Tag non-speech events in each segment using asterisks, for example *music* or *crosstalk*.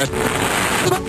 and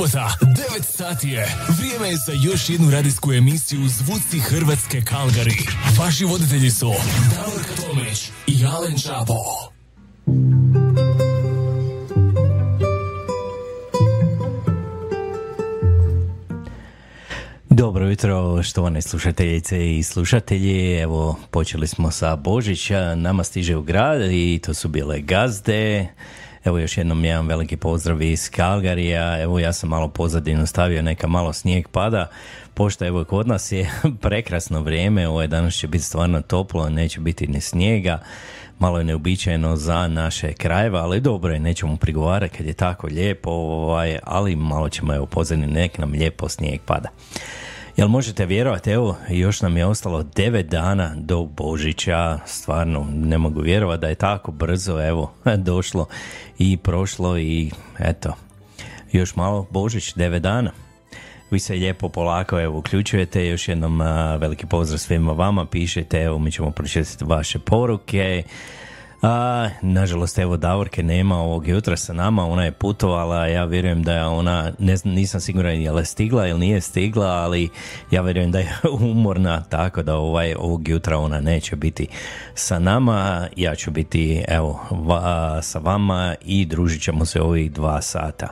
Subota, 9 sati je. Vrijeme je za još jednu radijsku emisiju Zvuci Hrvatske Kalgari. Vaši voditelji su Davor Tomić i Alen Čapo. Dobro jutro, štovane slušateljice i slušatelji. Evo, počeli smo sa Božića, nama stiže u grad i to su bile gazde. Evo još jednom jedan veliki pozdrav iz Kalgarija. Evo ja sam malo pozadinu stavio, neka malo snijeg pada. Pošto evo kod nas je *laughs* prekrasno vrijeme, ovo je danas će biti stvarno toplo, neće biti ni snijega. Malo je neobičajeno za naše krajeve, ali dobro je, nećemo prigovarati kad je tako lijepo, ovaj, ali malo ćemo evo pozadinu, nek nam lijepo snijeg pada. Jel možete vjerovati, evo, još nam je ostalo 9 dana do Božića, stvarno ne mogu vjerovati da je tako brzo, evo, *laughs* došlo i prošlo i eto, još malo. Božić, 9 dana. Vi se lijepo polako evo, uključujete, još jednom veliki pozdrav svima vama, pišete, evo mi ćemo pročitati vaše poruke. A, nažalost, evo Davorke nema ovog jutra sa nama, ona je putovala, ja vjerujem da je ona, ne znam, nisam siguran je li stigla ili nije stigla, ali ja vjerujem da je *laughs* umorna, tako da ovaj, ovog jutra ona neće biti sa nama, ja ću biti evo sa vama i družit ćemo se ovih dva sata.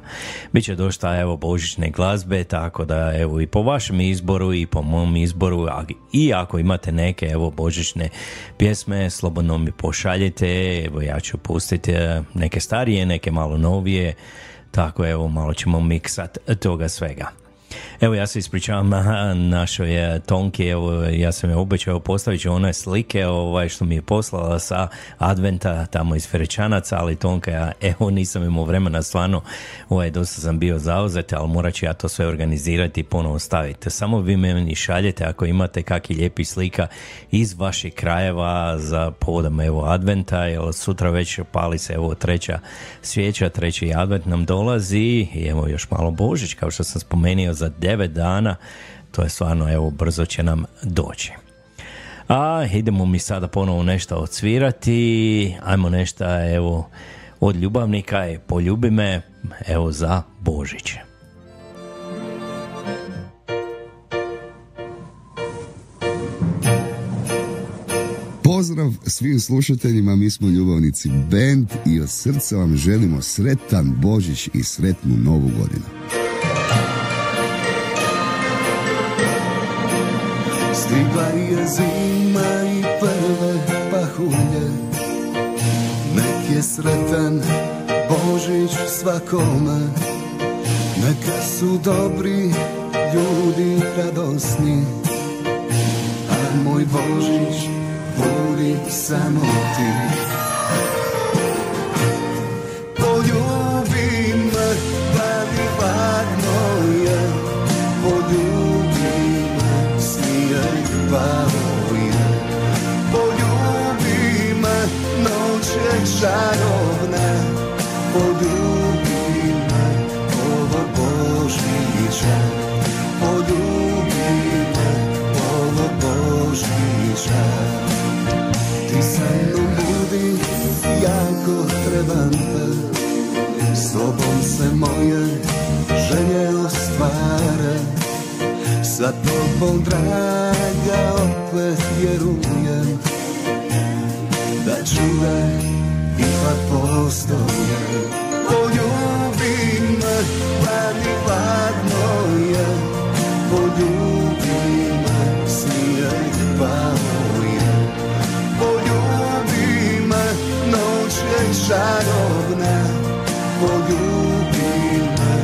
Biće dosta evo božićne glazbe, tako da evo i po vašem izboru i po mom izboru, i ako imate neke evo božićne pjesme, slobodno mi pošaljite evo ja ću pustiti e, neke starije, neke malo novije, tako evo malo ćemo miksat toga svega. Evo ja se ispričavam *laughs* našoj Tonki, evo ja sam je obećao postavit ću one slike ovaj, što mi je poslala sa adventa tamo iz Ferečanaca, ali Tonka ja *laughs* evo nisam imao vremena stvarno, ovaj, dosta sam bio zauzet, ali morat ću ja to sve organizirati i ponovo staviti. Samo vi meni šaljete ako imate kakvi lijepi slika iz vaših krajeva za povodom evo adventa, jer sutra već pali se evo treća svijeća, treći advent nam dolazi i evo još malo Božić kao što sam spomenuo za 9 dana, to je stvarno, evo, brzo će nam doći. A idemo mi sada ponovo nešto odsvirati, ajmo nešto, evo, od ljubavnika je poljubi me, evo, za Božić. Pozdrav svim slušateljima, mi smo Ljubavnici Band i od srca vam želimo sretan Božić i sretnu Novu godinu. Stigla je zima i prve pahulje. Nek je sretan Božić svakome. Neka su dobri ljudi radosni. A moj Božić budi samo ti čarowne Poljubimy ovo Bożnicza Poljubimy ovo Bożnicza Ti sa mnom budi jako trebam te. S tobom se moje želje ostvare. Sa tobom draga opet vjerujem Da čuvaj ipak postoje Poljubi me, radi hladno je. Poljubi me, smijaj pao je Poljubi me, noć je žarovna Poljubi me,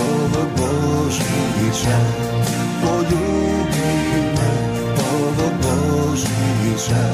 ovo Božnića Poljubi me, ovo Božnića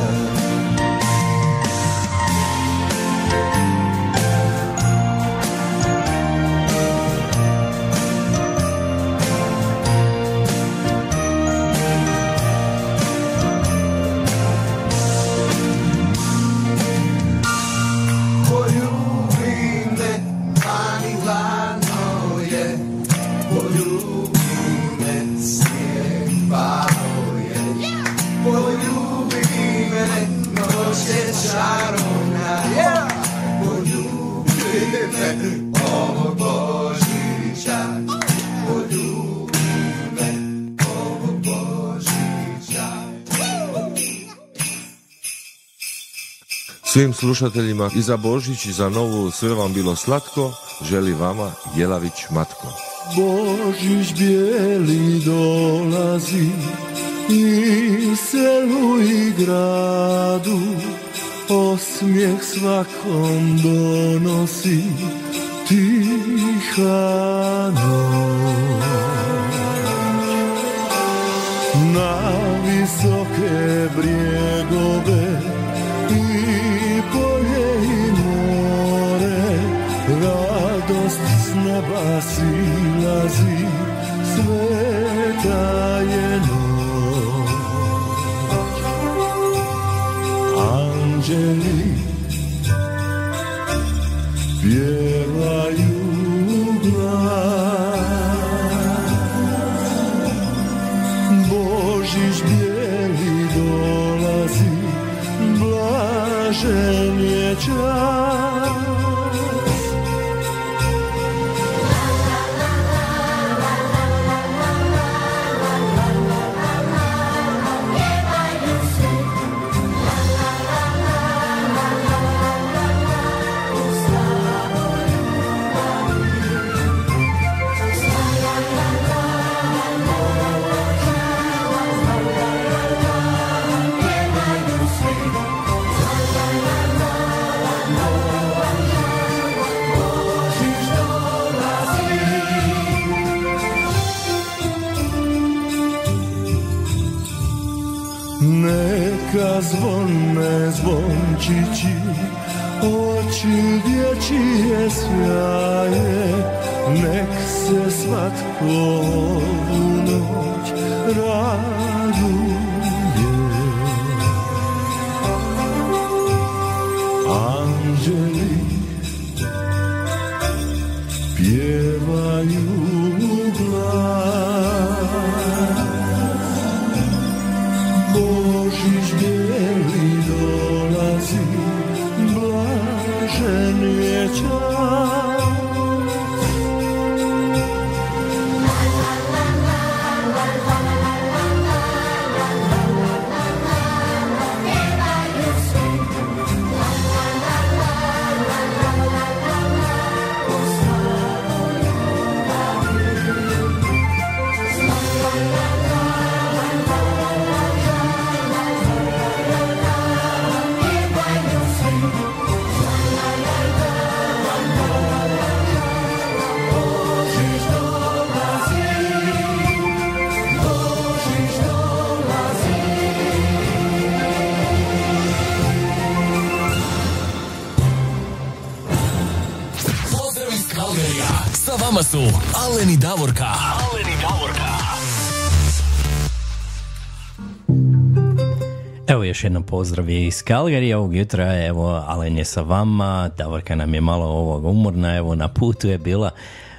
Svim slušateljima i za Božić i za Novu sve vam bilo slatko, želi vama Jelavić Matko. Božić bijeli dolazi i selu i gradu osmijeh svakom donosi tiha noć. Na visoke brijegove i milost s neba silazi, sveta je noć. Anđeli pjevaju glas, Božiš bijeli dolazi, blažen je čas. Zvone zvončići Oči dječije sjaje Nek se svatko ovu noć raduje Davorka. Aleni Davorka. Evo još jednom pozdrav iz Kalgarija ovog jutra, evo Alen je sa vama, Davorka nam je malo ovog umorna, evo na putu je bila,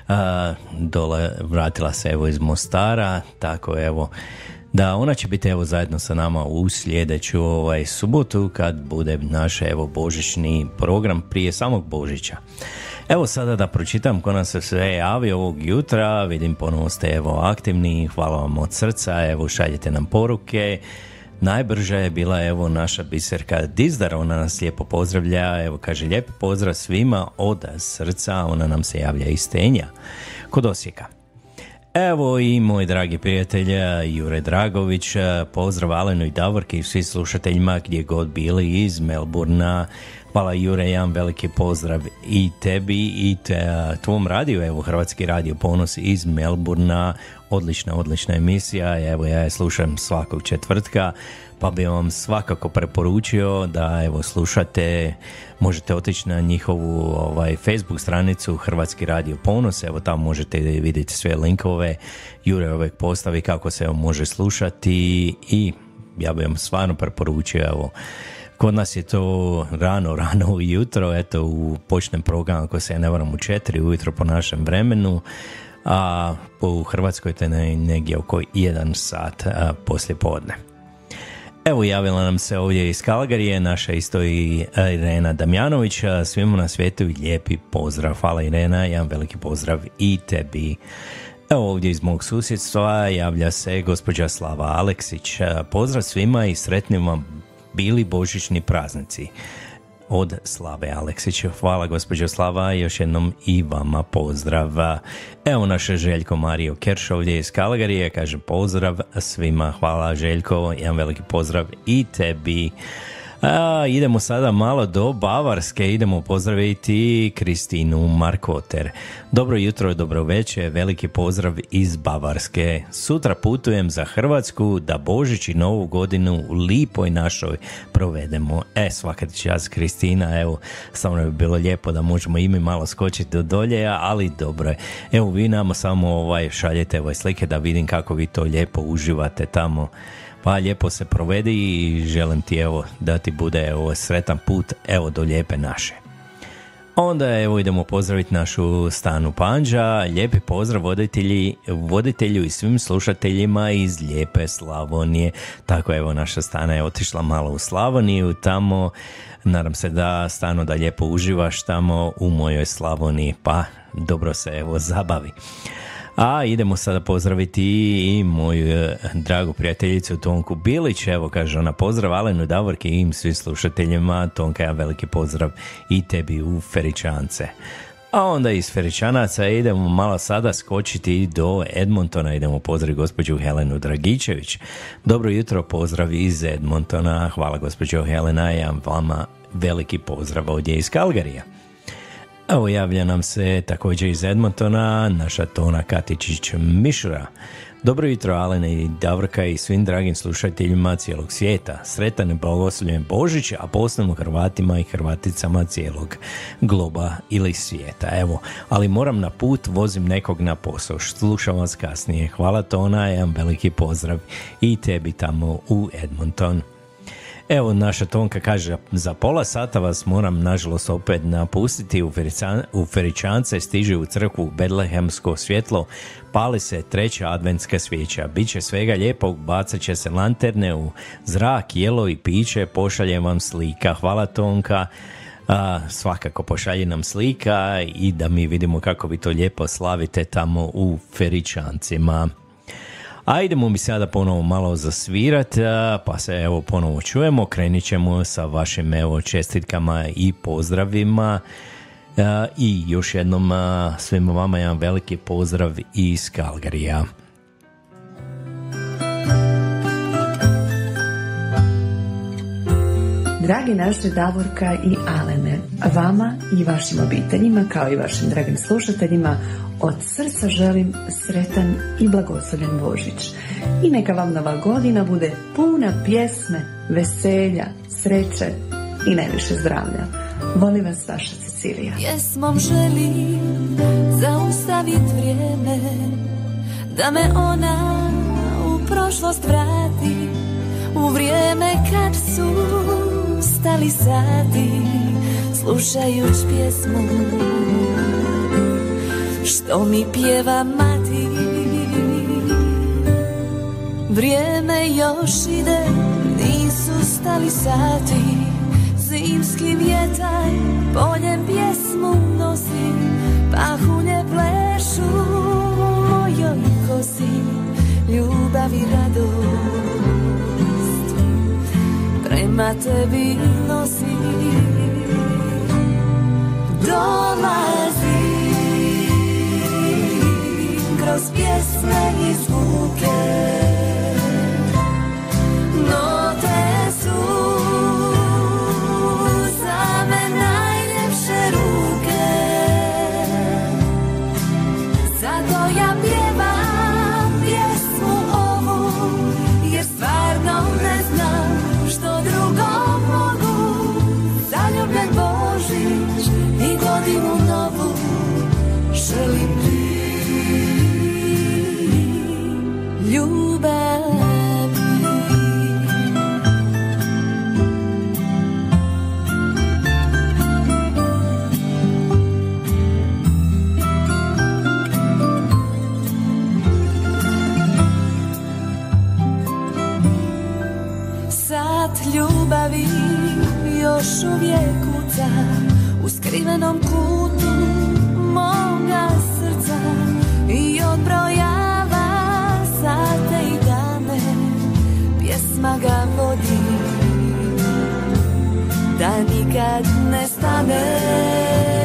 a, dole vratila se evo iz Mostara, tako evo da ona će biti evo zajedno sa nama u sljedeću ovaj, subotu kad bude naš evo božićni program prije samog Božića. Evo sada da pročitam ko nam se sve javi ovog jutra, vidim ponovo ste evo aktivni, hvala vam od srca, evo šaljete nam poruke, Najbrža je bila evo naša biserka Dizdar, ona nas lijepo pozdravlja, evo kaže lijep pozdrav svima od srca, ona nam se javlja iz Stenja kod Osijeka. Evo i moj dragi prijatelj Jure Dragović, pozdrav Alenu i Davorki i svim slušateljima gdje god bili iz Melburna. Hvala Jure, jedan veliki pozdrav i tebi i te, tvom radiju, evo Hrvatski radio ponos iz Melburna, odlična, odlična emisija, evo ja je slušam svakog četvrtka, pa bi vam svakako preporučio da evo slušate, možete otići na njihovu ovaj, Facebook stranicu Hrvatski radio ponos, evo tamo možete vidjeti sve linkove, Jure uvijek postavi kako se može slušati i ja bih vam stvarno preporučio evo Kod nas je to rano, *laughs* rano ujutro, eto u počnem program ako se ne varam u četiri ujutro po našem vremenu, a u Hrvatskoj to je negdje oko jedan sat poslije podne. Evo javila nam se ovdje iz Kalgarije naša isto i Irena Damjanović, svima na svijetu i lijepi pozdrav. Hvala Irena, jedan veliki pozdrav i tebi. Evo ovdje iz mog susjedstva javlja se gospođa Slava Aleksić. Pozdrav svima i sretnim vam bili božićni praznici od Slave Aleksića. Hvala gospođo Slava, još jednom i vama pozdrav. Evo naše Željko Mario Kerš ovdje iz Kalgarije, kaže pozdrav svima, hvala Željko, jedan veliki pozdrav i tebi. A, idemo sada malo do Bavarske, idemo pozdraviti Kristinu Markoter. Dobro jutro, dobro večer, veliki pozdrav iz Bavarske. Sutra putujem za Hrvatsku da Božić i Novu godinu u Lipoj našoj provedemo. E, svaka čas Kristina, evo, samo bi bilo lijepo da možemo i mi malo skočiti do dolje, ali dobro je. Evo, vi nam samo ovaj, šaljete ove slike da vidim kako vi to lijepo uživate tamo pa lijepo se provedi i želim ti evo da ti bude evo sretan put evo do lijepe naše. Onda evo idemo pozdraviti našu stanu Panđa, lijepi pozdrav voditelji, voditelju i svim slušateljima iz lijepe Slavonije. Tako evo naša stana je otišla malo u Slavoniju, tamo nadam se da stano da lijepo uživaš tamo u mojoj Slavoniji, pa dobro se evo zabavi. A idemo sada pozdraviti i moju e, dragu prijateljicu Tonku Bilić. Evo kaže ona pozdrav Alenu Davorki i im svim slušateljima. Tonka ja veliki pozdrav i tebi u Feričance. A onda iz Feričanaca idemo malo sada skočiti do Edmontona, idemo pozdraviti gospođu Helenu Dragičević. Dobro jutro, pozdrav iz Edmontona, hvala gospođo Helena, ja vama veliki pozdrav ovdje iz Kalgarija. Evo javlja nam se također iz Edmontona naša Tona Katičić Mišura. Dobro jutro Alene i Davrka i svim dragim slušateljima cijelog svijeta. Sretan i blagoslovljen Božić, a posebno Hrvatima i Hrvaticama cijelog globa ili svijeta. Evo, ali moram na put, vozim nekog na posao. Slušam vas kasnije. Hvala Tona, jedan veliki pozdrav i tebi tamo u Edmonton. Evo, naša Tonka kaže, za pola sata vas moram nažalost opet napustiti u, Feričance, stiže u crkvu Bedlehemsko svjetlo, pali se treća adventska svijeća. Biće svega lijepo, bacat će se lanterne u zrak, jelo i piće, pošaljem vam slika. Hvala Tonka. A, svakako pošalji nam slika i da mi vidimo kako vi to lijepo slavite tamo u Feričancima. A idemo mi sada ponovo malo zasvirat, pa se evo ponovo čujemo, krenit ćemo sa vašim evo čestitkama i pozdravima. I još jednom svima vama jedan veliki pozdrav iz Kalgarija. Dragi naši Davorka i Alene, vama i vašim obiteljima kao i vašim dragim slušateljima od srca želim sretan i blagoslovljen Božić. I neka vam nova godina bude puna pjesme, veselja, sreće i najviše zdravlja. Volim vas vaša Cecilija. Pjesmom želim zaustaviti vrijeme Da me ona u prošlost vrati U vrijeme kad su stali sati Slušajuć pjesmu. Što mi pjeva mati? Vrijeme još ide, nisu stali sati. Zimski vjetaj poljem pjesmu nosi Pahulje plešu mojoj kosi Ljubav i radost prema tebi nosi. Dolazi kroz pjesme i zvuke još uvijek kuca u skrivenom kutu moga srca i odbrojava sate i dane pjesma ga vodi. Da nikad ne stane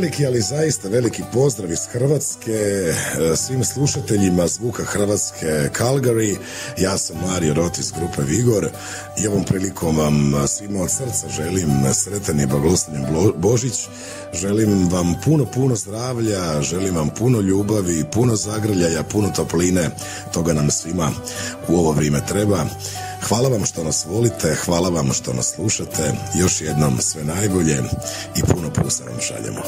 veliki, ali zaista veliki pozdrav iz Hrvatske e, svim slušateljima Zvuka Hrvatske Calgary. Ja sam Mario Rot iz grupe Vigor i ovom prilikom vam svima od srca želim sretan i blagoslovljen Božić. Želim vam puno, puno zdravlja, želim vam puno ljubavi, puno zagrljaja, puno topline. Toga nam svima u ovo vrijeme treba. Hvala vam što nas volite, hvala vam što nas slušate. Još jednom sve najbolje i puno plusa vam šaljemo.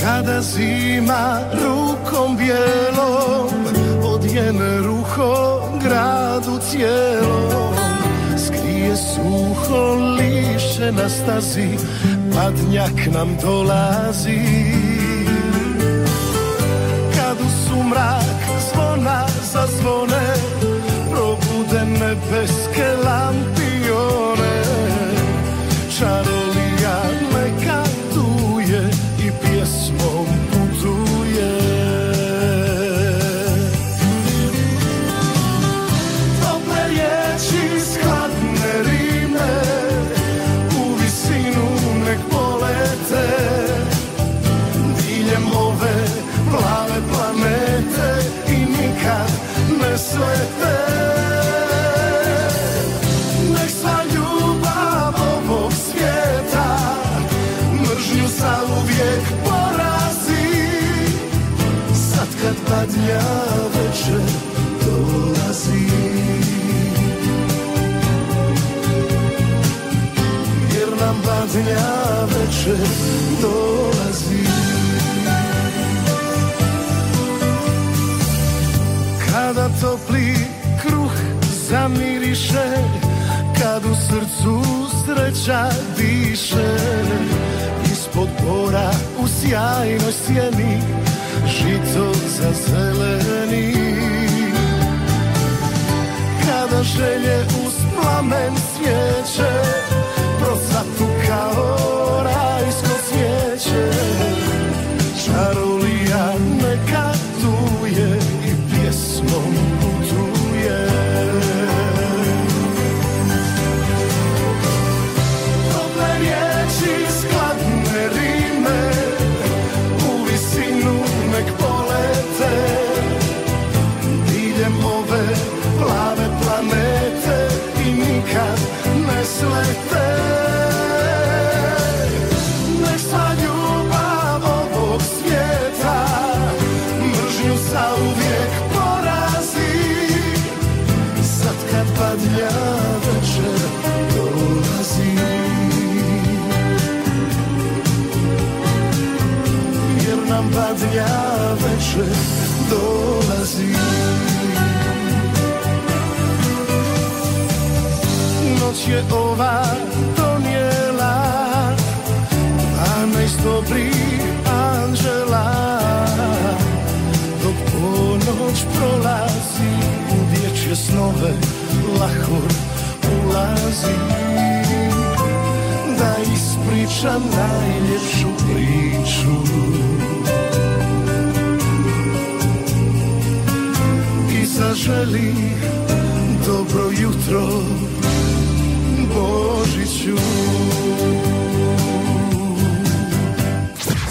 Kada zima rukom bijelom odjene ruho gradu cijelom skrije suho liše na stazi padnjak nam dolazi kad u sumrak zvona zazvone probude nebeske lampione čarolija neka tuje i pjesmom putuje. Tople riječi skladne rime u visinu nek polete diljem ove plave planete i nikad ne slete kad padnja večer dolazi. Jer nam padnja večer dolazi. Kada topli kruh zamiriše Kad u srcu sreća diše Ispod bora u sjajnoj sjeni Žito za zeleni. Kada želje uz plamen svijeće duše dorazí. Noc je ová, to nie lár, Pán jest Anžela. Do ponoč prolazí, ubiečie snove, lachor ulazí. Daj z priča najlepšiu priču. Zaželi dobro jutro Božiću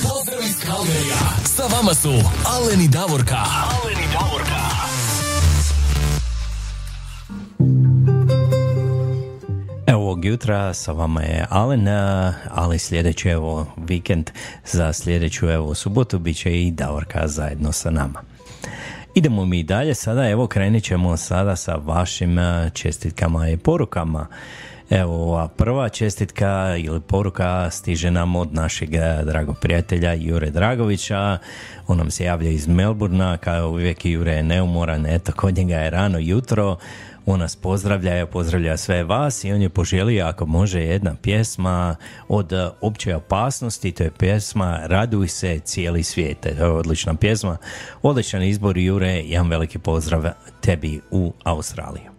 Pozdrav iz Kalgerija. Sa vama su Alen i Davorka. Alen i Davorka. Evo ovog jutra sa vama je Alen, ali sljedeći evo vikend za sljedeću evo subotu bit će i Davorka zajedno sa nama. Idemo mi dalje, sada evo krenit ćemo sada sa vašim a, čestitkama i porukama. Evo ova prva čestitka ili poruka stiže nam od našeg a, dragog prijatelja Jure Dragovića. On nam se javlja iz Melburna, kao uvijek Jure je neumoran, eto kod njega je rano jutro. On nas pozdravlja, pozdravlja sve vas i on je poželio ako može jedna pjesma od e, opće opasnosti, to je pjesma Raduj se cijeli svijet. To je odlična pjesma, odličan izbor Jure, jedan veliki pozdrav tebi u Australiju.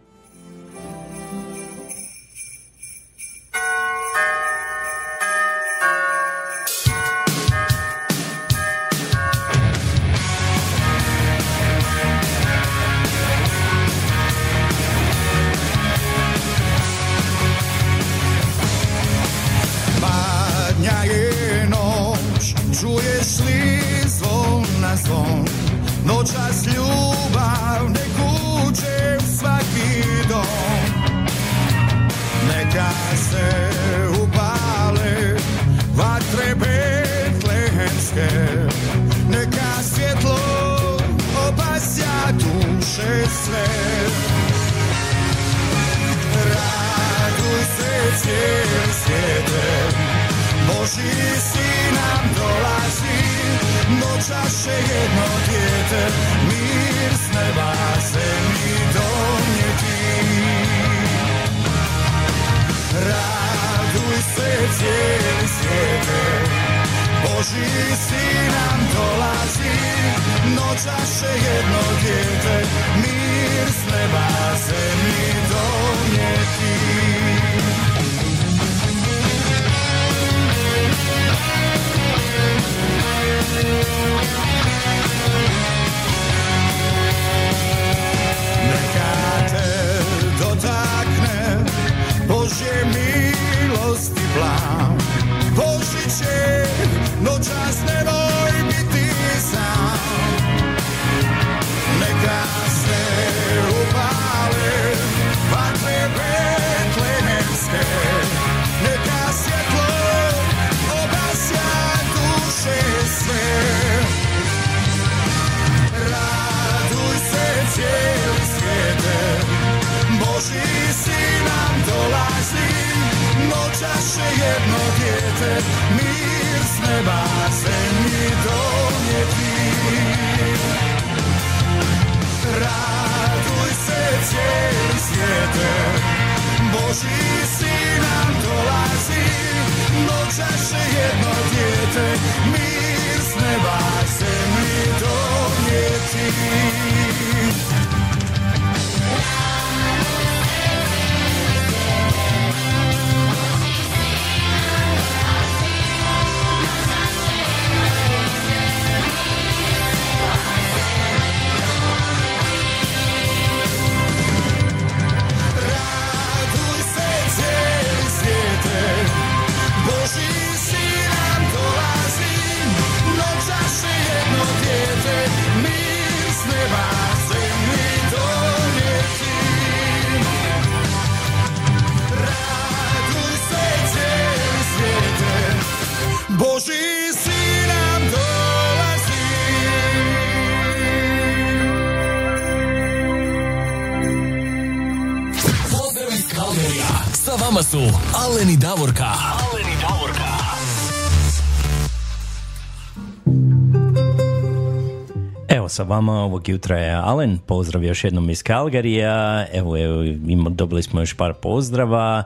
Sa vama ovog jutra je Alen, pozdrav još jednom iz Kalgarija, evo, evo dobili smo još par pozdrava,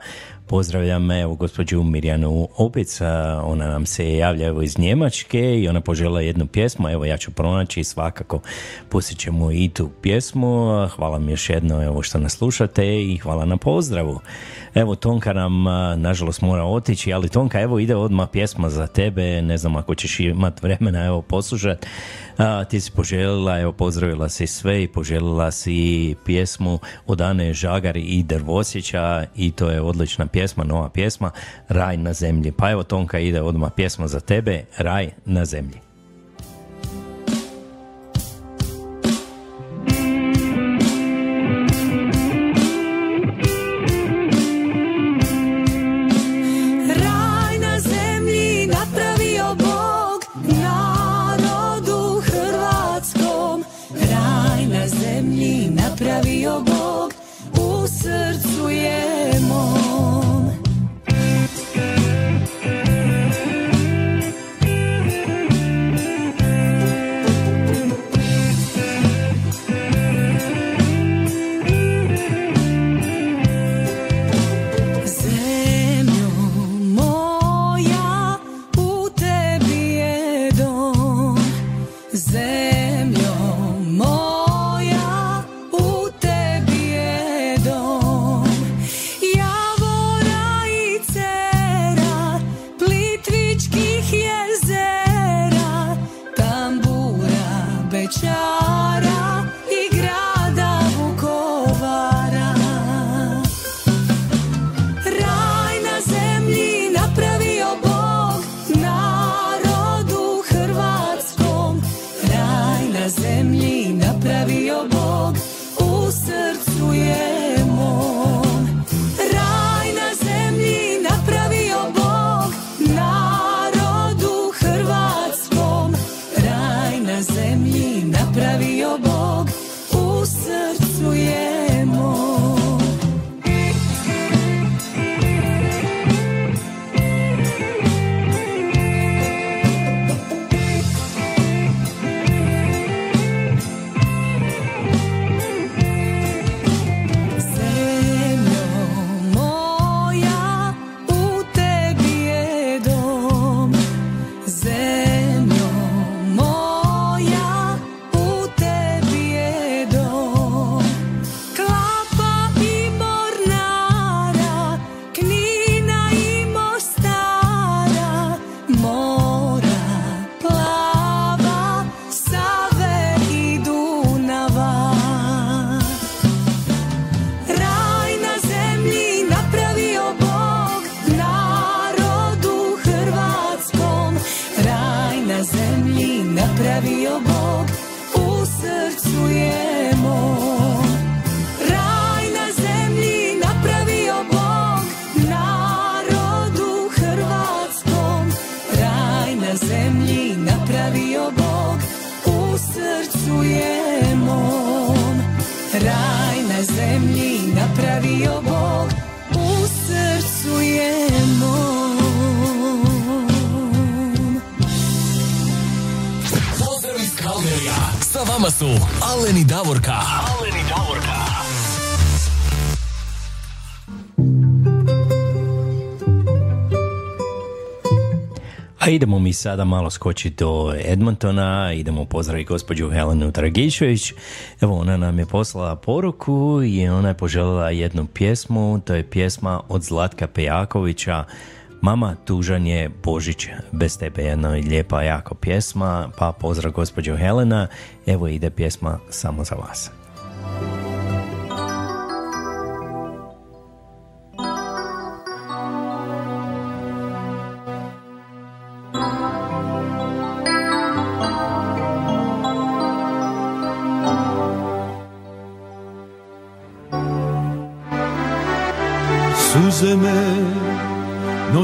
pozdravljam evo gospođu Mirjanu Opica, ona nam se javlja evo iz Njemačke i ona požela jednu pjesmu, evo ja ću pronaći svakako pustit ćemo i tu pjesmu, hvala vam još jedno evo što nas slušate i hvala na pozdravu. Evo Tonka nam nažalost mora otići, ali Tonka evo ide odmah pjesma za tebe, ne znam ako ćeš imat vremena evo poslušat. A, ti si poželjela, evo pozdravila si sve i poželjela si pjesmu od Ane Žagar i Drvosjeća i to je odlična pjesma, nova pjesma, Raj na zemlji. Pa evo Tonka ide odmah pjesma za tebe, Raj na zemlji. Idemo mi sada malo skočiti do Edmontona, idemo pozdraviti gospođu Helenu Dragišević. Evo, ona nam je poslala poruku i ona je poželjela jednu pjesmu, to je pjesma od Zlatka Pejakovića, Mama, tužan je Božić, bez tebe jedna lijepa jako pjesma, pa pozdrav gospođo Helena, evo ide pjesma samo za vas.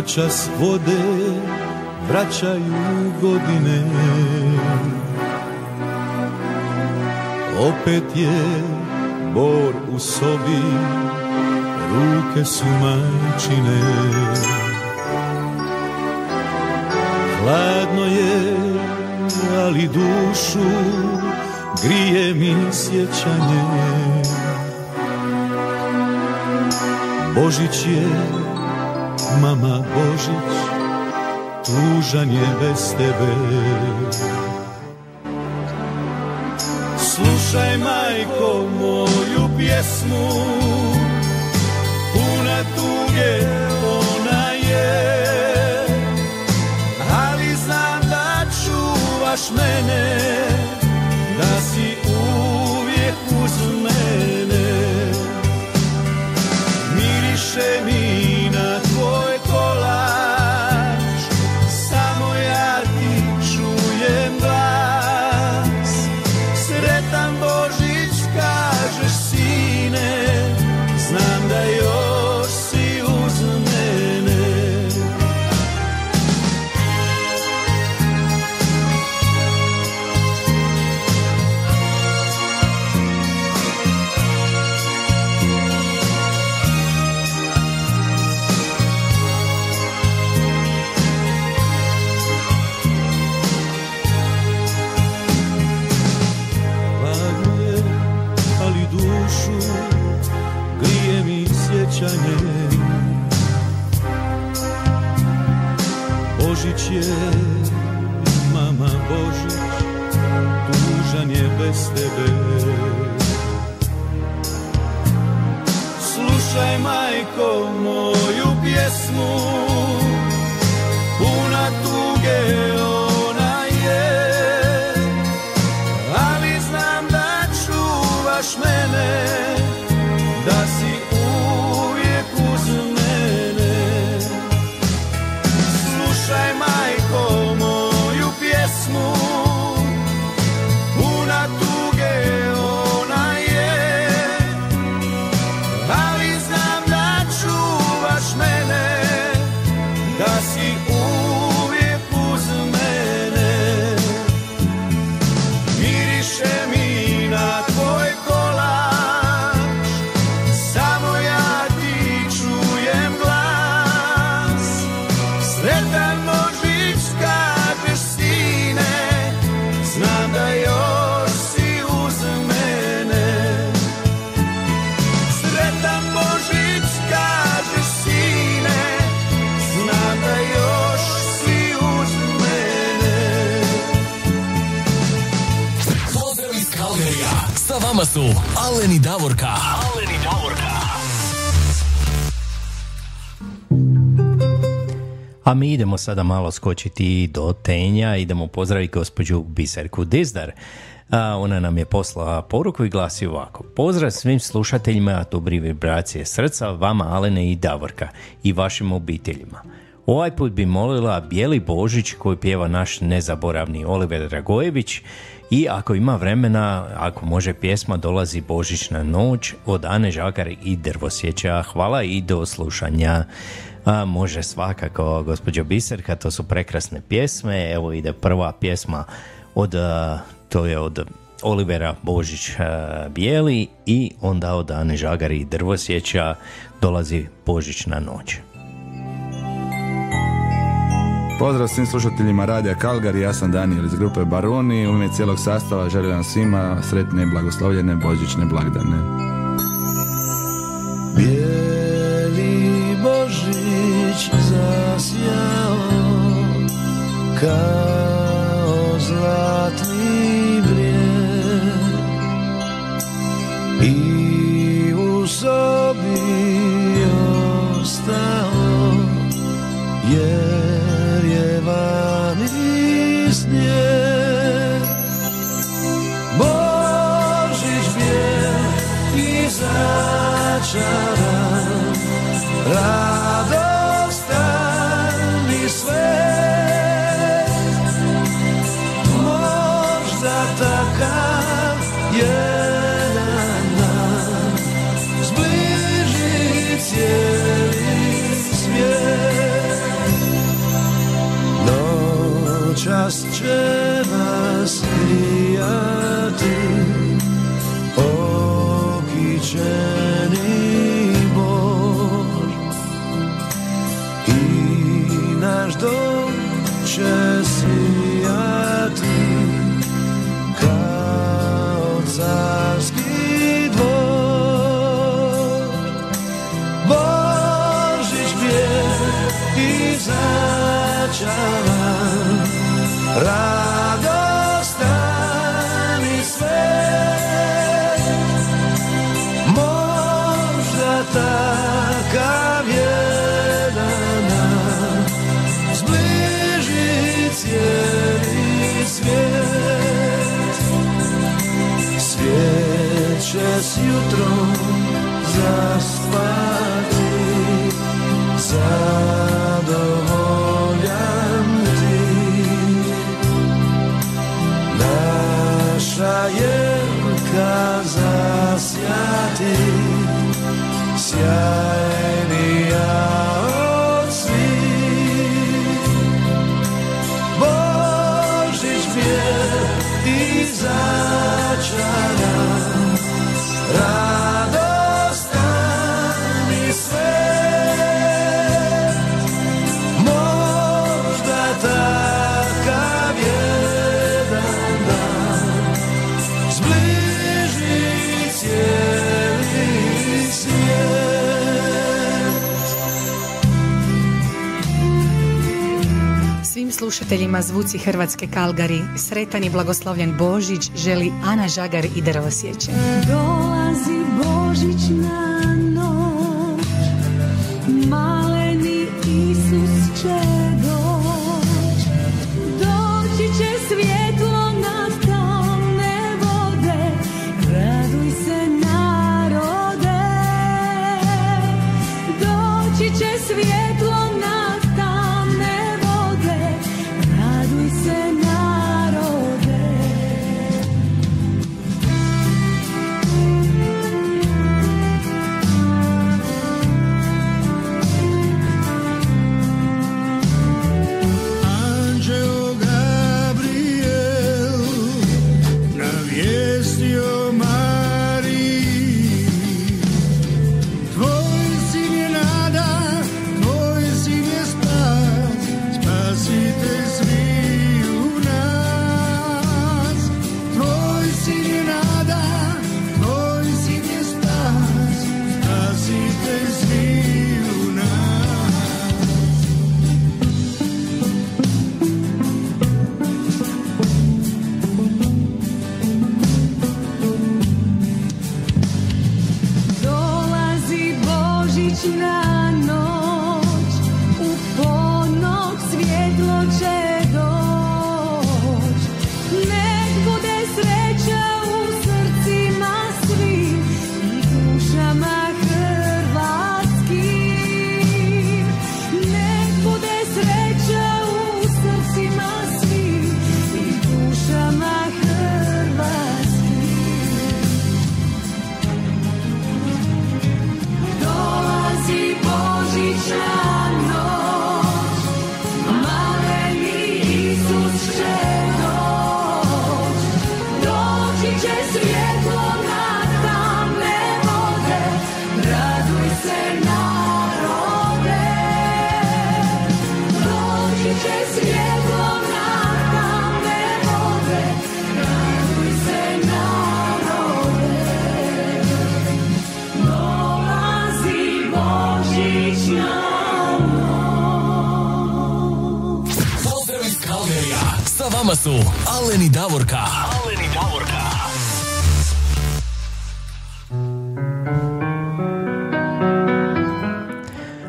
Noćas vode, vraćaju godine. Opet je bor u sobi, ruke su majčine. Hladno je, ali dušu grije mi sjećanje. Božić je, mama Božić, tužan je bez tebe. Slušaj majko moju pjesmu, puna tuge ona je, ali znam da čuvaš mene, da si uvijek uz mene. Miriše mi idemo sada malo skočiti do Tenja, idemo pozdraviti gospođu Biserku Dizdar. A ona nam je poslala poruku i glasi ovako. Pozdrav svim slušateljima dobri vibracije srca, vama Alene i Davorka i vašim obiteljima. Ovaj put bi molila Bijeli Božić koju pjeva naš nezaboravni Oliver Dragojević i ako ima vremena, ako može pjesma Dolazi Božićna noć od Ane Žagar i Drvosjeća. Hvala i do slušanja. A, može svakako, gospođo Biserka, to su prekrasne pjesme. Evo ide prva pjesma od, a, to je od Olivera Božić a, Bijeli i onda od Ane Žagar i Drvosjeća dolazi Božićna noć. Pozdrav svim slušateljima Radija Kalgari, ja sam Daniel iz grupe Baroni. U ime cijelog sastava želim vam svima sretne i blagoslovljene božićne blagdane. Božić zasjao kao zlatni brijeg i u sobi ostao jer je vani snijeg Božić bijel i začaran radostan i svet možda takav jedan dan zbliži cijeli svijet noćas će nas će naša jelka slušateljima Zvuci Hrvatske Kalgari, sretan i blagoslovljen Božić želi Ana Žagar i Drvosjeće. Dolazi Božićna noć, vama su Aleni Davorka. Aleni Davorka.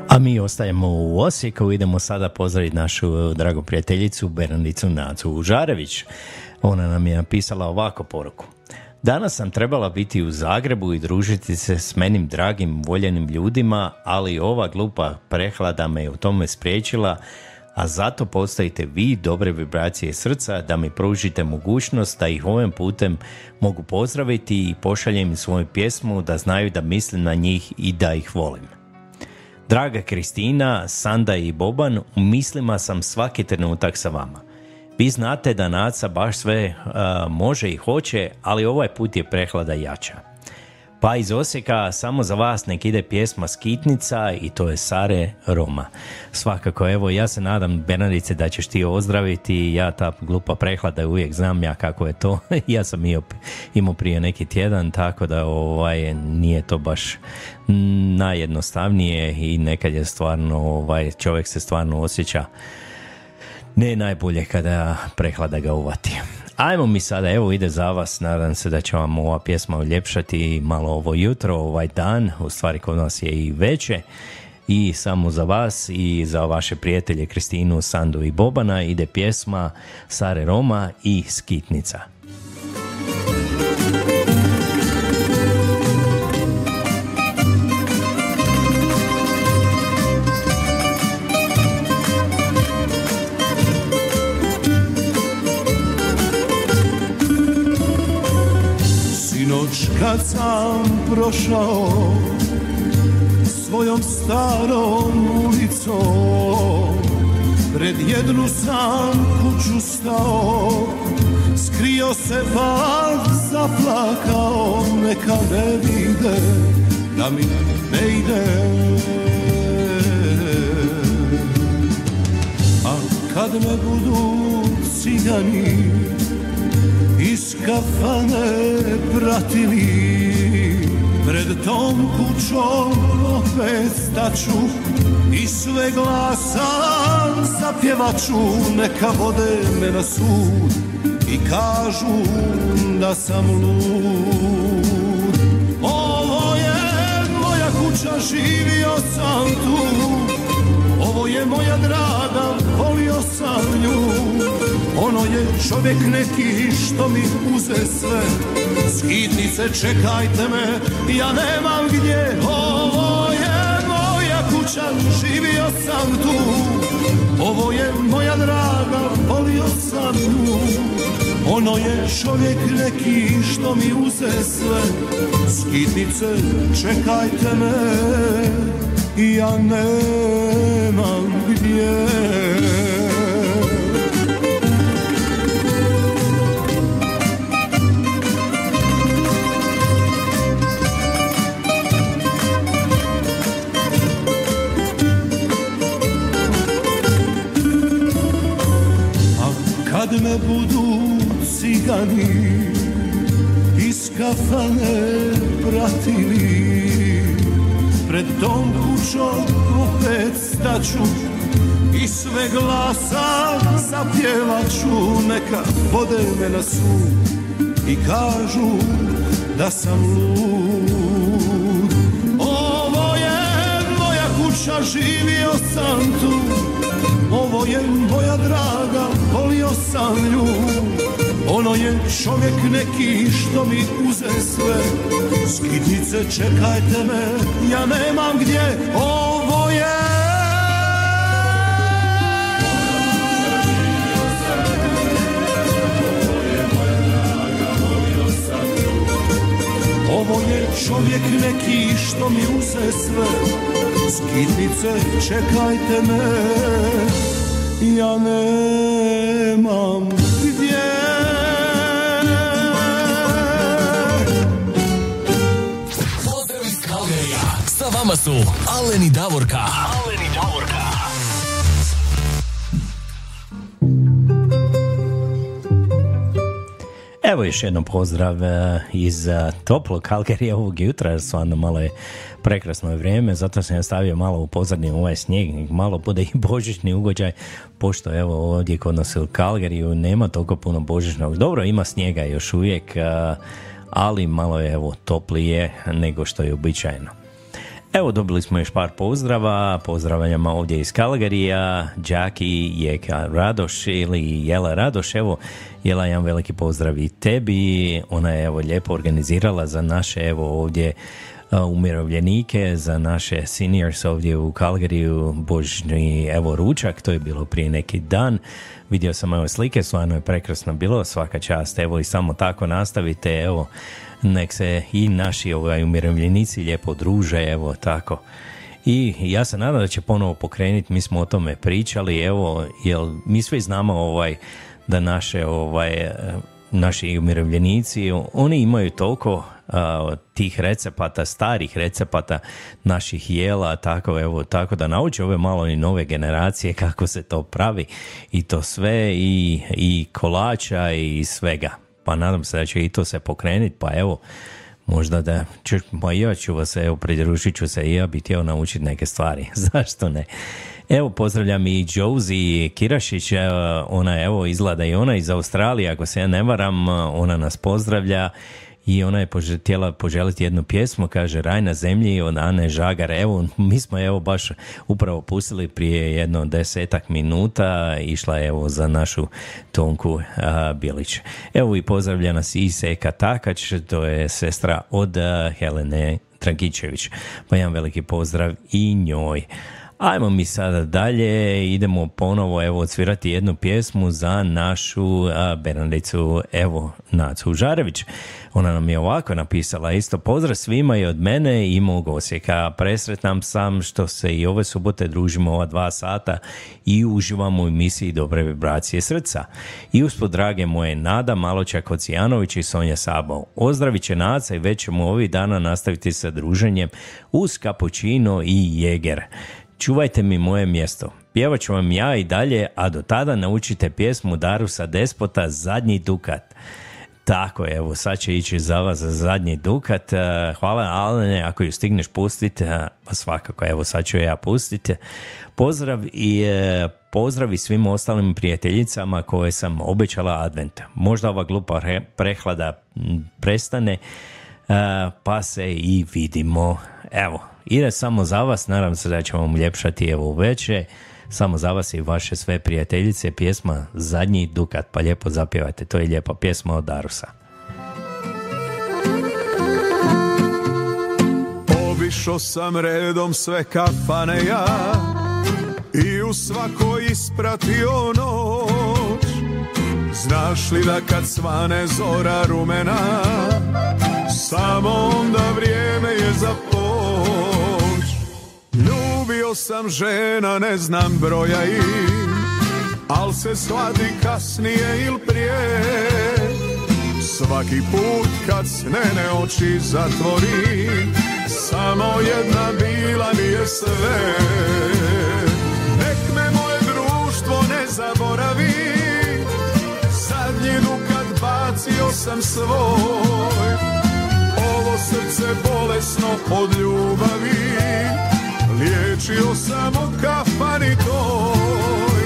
A mi ostajemo u Osijeku, idemo sada pozdraviti našu dragu prijateljicu Bernardicu Nacu Žarević. Ona nam je napisala ovako poruku. Danas sam trebala biti u Zagrebu i družiti se s menim dragim, voljenim ljudima, ali ova glupa prehlada me je u tome spriječila, a zato postojite vi dobre vibracije srca da mi pružite mogućnost da ih ovim putem mogu pozdraviti i pošaljem im svoju pjesmu da znaju da mislim na njih i da ih volim. Draga Kristina, Sanda i Boban, u mislima sam svaki trenutak sa vama. Vi znate da Naca baš sve uh, može i hoće, ali ovaj put je prehlada jača. Pa iz Osijeka samo za vas nek ide pjesma Skitnica i to je Sare Roma. Svakako, evo, ja se nadam, Bernardice, da ćeš ti ozdraviti. Ja ta glupa prehlada uvijek znam ja kako je to. *laughs* ja sam imao prije neki tjedan, tako da ovaj, nije to baš najjednostavnije i nekad je stvarno, ovaj, čovjek se stvarno osjeća ne najbolje kada prehlada ga uvati. Ajmo mi sada, evo ide za vas, nadam se da će vam ova pjesma uljepšati malo ovo jutro, ovaj dan, u stvari kod nas je i veće. I samo za vas i za vaše prijatelje Kristinu, Sandu i Bobana ide pjesma Sare Roma i Skitnica. Kad sam prošao svojom starom ulicom Pred jednu sam kuću stao Skrio se pa zaplakao Neka ne vide da mi ne ide. A kad me budu cigani iz kafane pratili Pred tom kućom opet staću I sve glasan zapjevaću Neka vode me na sud I kažu da sam lud. Ovo je moja kuća, živio sam tu. Ovo je moja draga, volio sam nju ono je čovjek neki što mi uze sve. Skitnice čekajte me, ja nemam gdje. Ovo je moja kuća, živio sam tu. Ovo je moja draga, volio sam nju. Ono je čovjek neki što mi uze sve. Skitnice čekajte me, ja nemam gdje kad me budu cigani iz kafane pratili. Pred tom kućom opet staću i sve glasa zapjevaću neka vode me na sud i kažu da sam lud. Ovo je moja kuća živio sam tu. Ovo je moja draga, volio sam nju Ono je čovjek neki što mi uze sve. Skitnice čekajte me, ja nemam gdje Ovo je. Ovo je čovjek neki što mi uze sve. Skitnice čekajte me Ja nemam gdje. Pozdrav iz Kalgerija. Sa vama su Aleni Davorka. Aleni Davorka. Evo još jednom pozdrav e, iz e, toplog Kalgerija ovog jutra, jer stvarno malo je prekrasno vrijeme, zato sam ja stavio malo u pozadnju ovaj snijeg, malo bude i božićni ugođaj, pošto evo ovdje kod nas u Kalgeriju nema toliko puno božićnog. Dobro, ima snijega još uvijek, ali malo je evo toplije nego što je uobičajeno. Evo dobili smo još par pozdrava, pozdravljama ovdje iz Kalgarija, Đaki, Jeka Radoš ili Jela Radoš, evo Jela jedan veliki pozdrav i tebi, ona je evo lijepo organizirala za naše evo ovdje umirovljenike, za naše seniors ovdje u Kalgariju, božni evo ručak, to je bilo prije neki dan, vidio sam evo slike, stvarno je prekrasno bilo, svaka čast, evo i samo tako nastavite, evo nek se i naši ovaj, umirovljenici lijepo druže, evo tako. I ja se nadam da će ponovo pokrenuti, mi smo o tome pričali, evo, jel mi svi znamo ovaj, da naše ovaj, naši umirovljenici, oni imaju toliko tih recepata, starih recepata naših jela, tako, evo, tako da nauče ove malo i nove generacije kako se to pravi i to sve i, i kolača i svega pa nadam se da će i to se pokrenuti, pa evo, možda da ću, pa ja ću vas, evo, pridružit ću se i ja bih htio naučiti neke stvari, *laughs* zašto ne? Evo, pozdravljam i Josie Kirašić, ona evo izgleda i ona iz Australije, ako se ja ne varam, ona nas pozdravlja i ona je htjela poželiti jednu pjesmu, kaže Raj na zemlji od Ane Žagar. Evo, mi smo evo baš upravo pustili prije jedno desetak minuta, išla je evo za našu Tonku a, Bilić. Evo i pozdravlja nas i Seka Takač, to je sestra od Helene Trankićević. Pa jedan veliki pozdrav i njoj. Ajmo mi sada dalje, idemo ponovo evo odsvirati jednu pjesmu za našu Bernardicu, evo Nacu Žarević. Ona nam je ovako napisala isto pozdrav svima i od mene i mog Osijeka. Presretnam sam što se i ove subote družimo ova dva sata i uživamo u emisiji Dobre vibracije srca. I uspod drage moje Nada Maločak Ocijanović i Sonja Sabo. Ozdravit će Naca i već ćemo ovih dana nastaviti sa druženjem uz kapućino i jeger. Čuvajte mi moje mjesto. Pjevat ću vam ja i dalje, a do tada naučite pjesmu Darusa Despota Zadnji dukat. Tako je, evo sad će ići za vas za zadnji dukat. E, hvala Alene, ako ju stigneš pustiti, e, pa svakako, evo sad ću ja pustiti. Pozdrav i e, pozdrav i svim ostalim prijateljicama koje sam obećala advent. Možda ova glupa prehlada prestane, pa se i vidimo. Evo, ide samo za vas, nadam se da ćemo vam ljepšati evo veće. Samo za vas i vaše sve prijateljice pjesma Zadnji dukat, pa lijepo zapjevajte, to je lijepa pjesma od Darusa. Obišao sam redom sve kafane ja I u svakoj ispratio noć Znaš li da kad svane zora rumena Samo onda vrijeme je za poć Ljubio sam žena, ne znam broja i Al se shvati kasnije il prije. Svaki put kad snene oči zatvori Samo jedna bila mi je sve. Nek me moje društvo ne zaboravi Zadnji dukat bacio sam svoj. Ovo srce bolesno od ljubavi Liječio sam u kafani toj.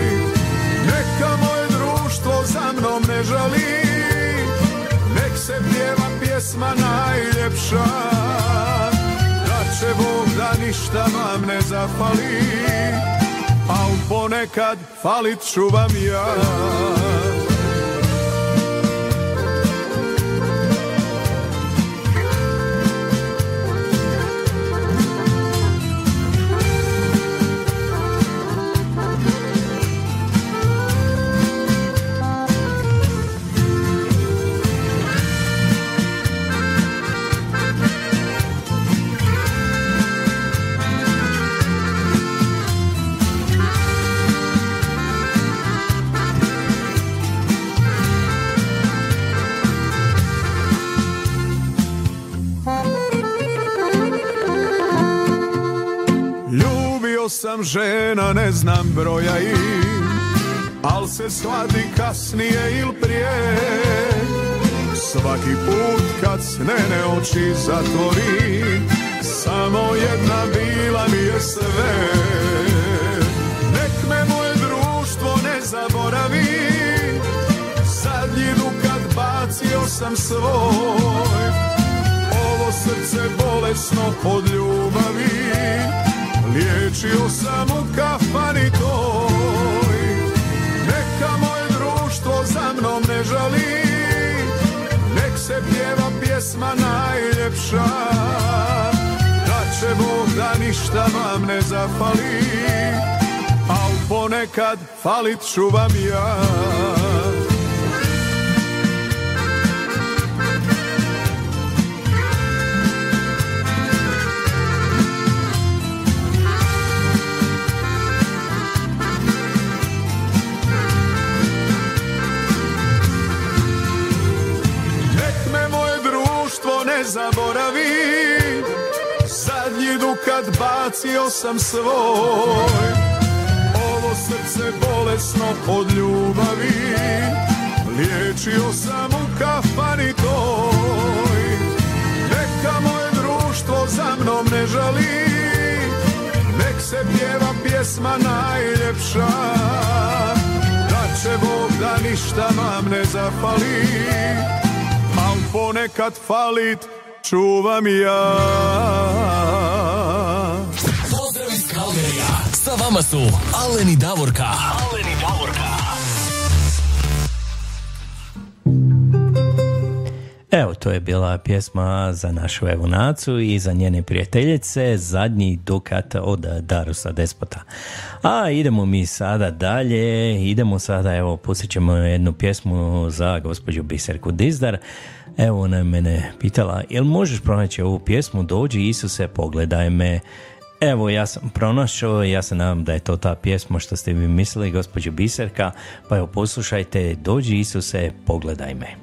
Neka moje društvo za mnom ne žali. Nek se pjeva pjesma najljepša. Da će Bog da ništa vam ne zafali. Al ponekad falit ću vam ja Ljubio sam žena, ne znam broja i Al se shvati kasnije il prije. Svaki put kad snene oči zatvori Samo jedna bila mi je sve. Nek me moje društvo ne zaboravi Zadnji kad bacio sam svoj. Ovo srce bolesno pod ljubavi Liječio sam u kafani toj. Neka moje društvo za mnom ne žali. Nek se pjeva pjesma najljepša. Da će Bog da ništa vam ne zafali. Al ponekad falit ću vam ja zaboravi Zadnji dukat bacio sam svoj. Ovo srce bolesno pod ljubavi. Liječio sam u kafani toj. Neka moje društvo za mnom ne žali. Nek se pjeva pjesma najljepša. Da će Bog da ništa vam ne zafali. Al ponekad falit čuvam ja Pozdrav iz Kalgerija Sa vama su Aleni Davorka Aleni Davorka Evo, to je bila pjesma za našu Evunacu i za njene prijateljice, zadnji dukat od Darusa Despota. A idemo mi sada dalje, idemo sada, evo, pustit ćemo jednu pjesmu za gospođu Biserku Dizdar. Evo, ona je mene pitala, jel možeš pronaći ovu pjesmu, dođi Isuse, pogledaj me, Evo, ja sam pronašao, ja se nadam da je to ta pjesma što ste vi mislili, gospođo Biserka, pa evo poslušajte, dođi Isuse, pogledaj me.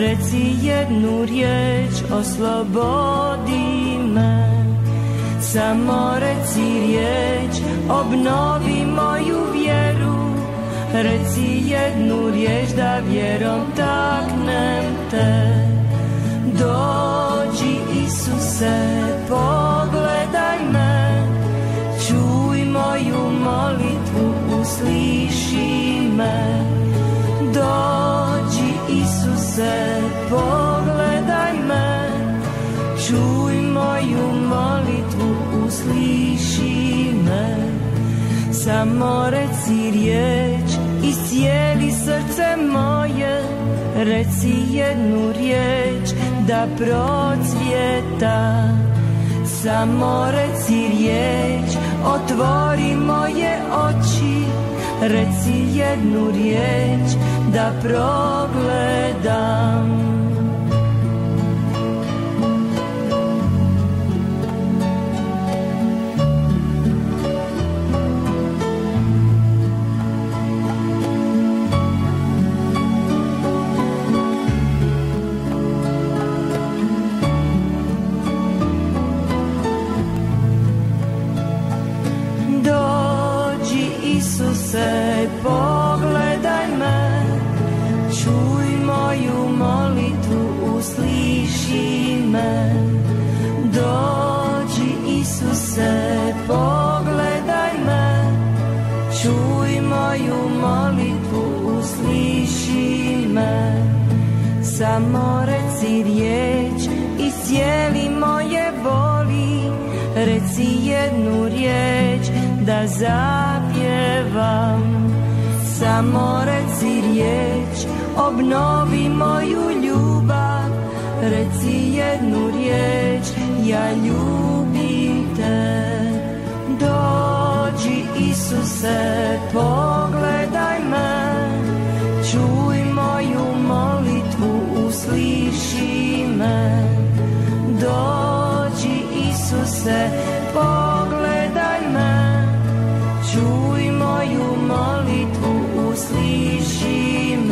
Reci jednu riječ, oslobodi me. Samo reci riječ, obnovi moju vjeru. Reci jednu riječ da vjerom taknem te. Dođi Isuse, pogledaj me. Čuj moju molitvu usliši me Isuse, pogledaj me Čuj moju molitvu, usliši me. Samo reci riječ i cijeli srce moje Reci jednu riječ da procvjeta. Samo reci riječ, otvori moje oči Reci jednu riječ da progledam se pogledaj moju molitvu, usliši me. Dođi Isuse, pogledaj me. Čuj moju molitvu, usliši me. Samo reci riječ i cijeli moje boli Reci jednu riječ da zapjevam. Samo reci riječ, obnovi moju ljubav. Reci jednu riječ Ja ljubim te. Dođi Isuse, pogledaj me. Čuj moju molitvu, usliši me. Dođi Isuse, pogledaj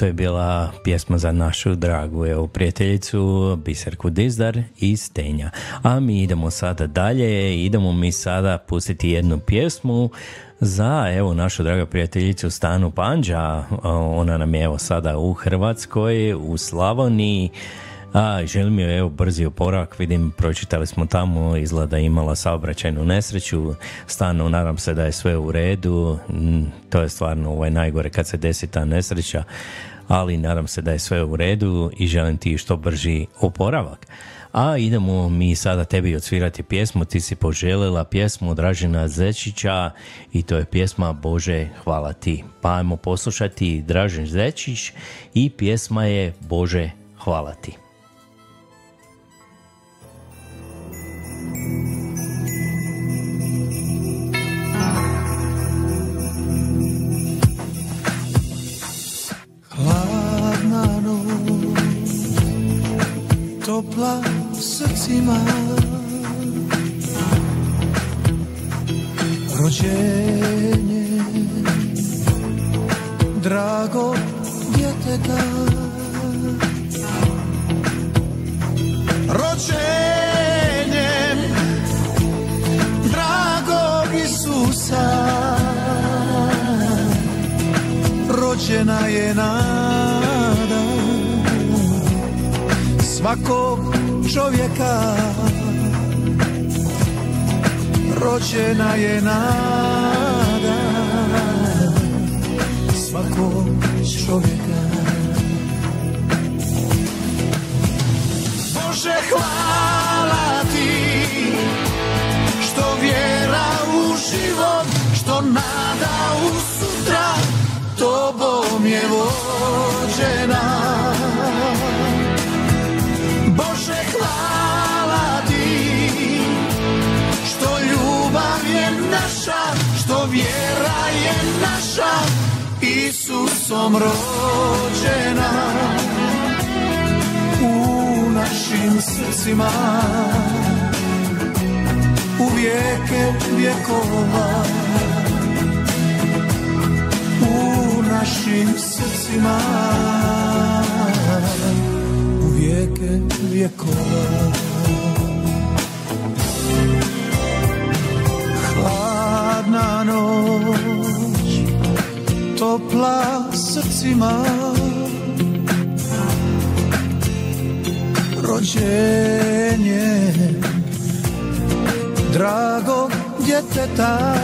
to je bila pjesma za našu dragu evo, prijateljicu Biserku Dizdar iz Tenja. A mi idemo sada dalje, idemo mi sada pustiti jednu pjesmu za evo našu dragu prijateljicu Stanu Panđa. Ona nam je evo sada u Hrvatskoj, u Slavoniji. A, želim joj evo brzi oporavak, vidim, pročitali smo tamo, izgleda imala saobraćajnu nesreću, stano nadam se da je sve u redu, to je stvarno ovaj najgore kad se desi ta nesreća, ali nadam se da je sve u redu i želim ti što brži oporavak. A idemo mi sada tebi odsvirati pjesmu, ti si poželjela pjesmu Dražena Zečića i to je pjesma Bože hvala ti. Pa ajmo poslušati Dražen Zečić i pjesma je Bože hvala ti. topla v srdci má. Rođenje, drago djeteta. Rođenje, drago Isusa. Rođena je nam svakog čovjeka. Rođena je nada svakog čovjeka. Bože hvala ti što vjera u život što nada u sutra. Tobom je vođena naša što vjera je naša Isusom rođena. U našim srcima u vijeke vjekova. U našim srcima u vijeke vjekova hladna noć topla srcima. Rođenje dragog djeteta.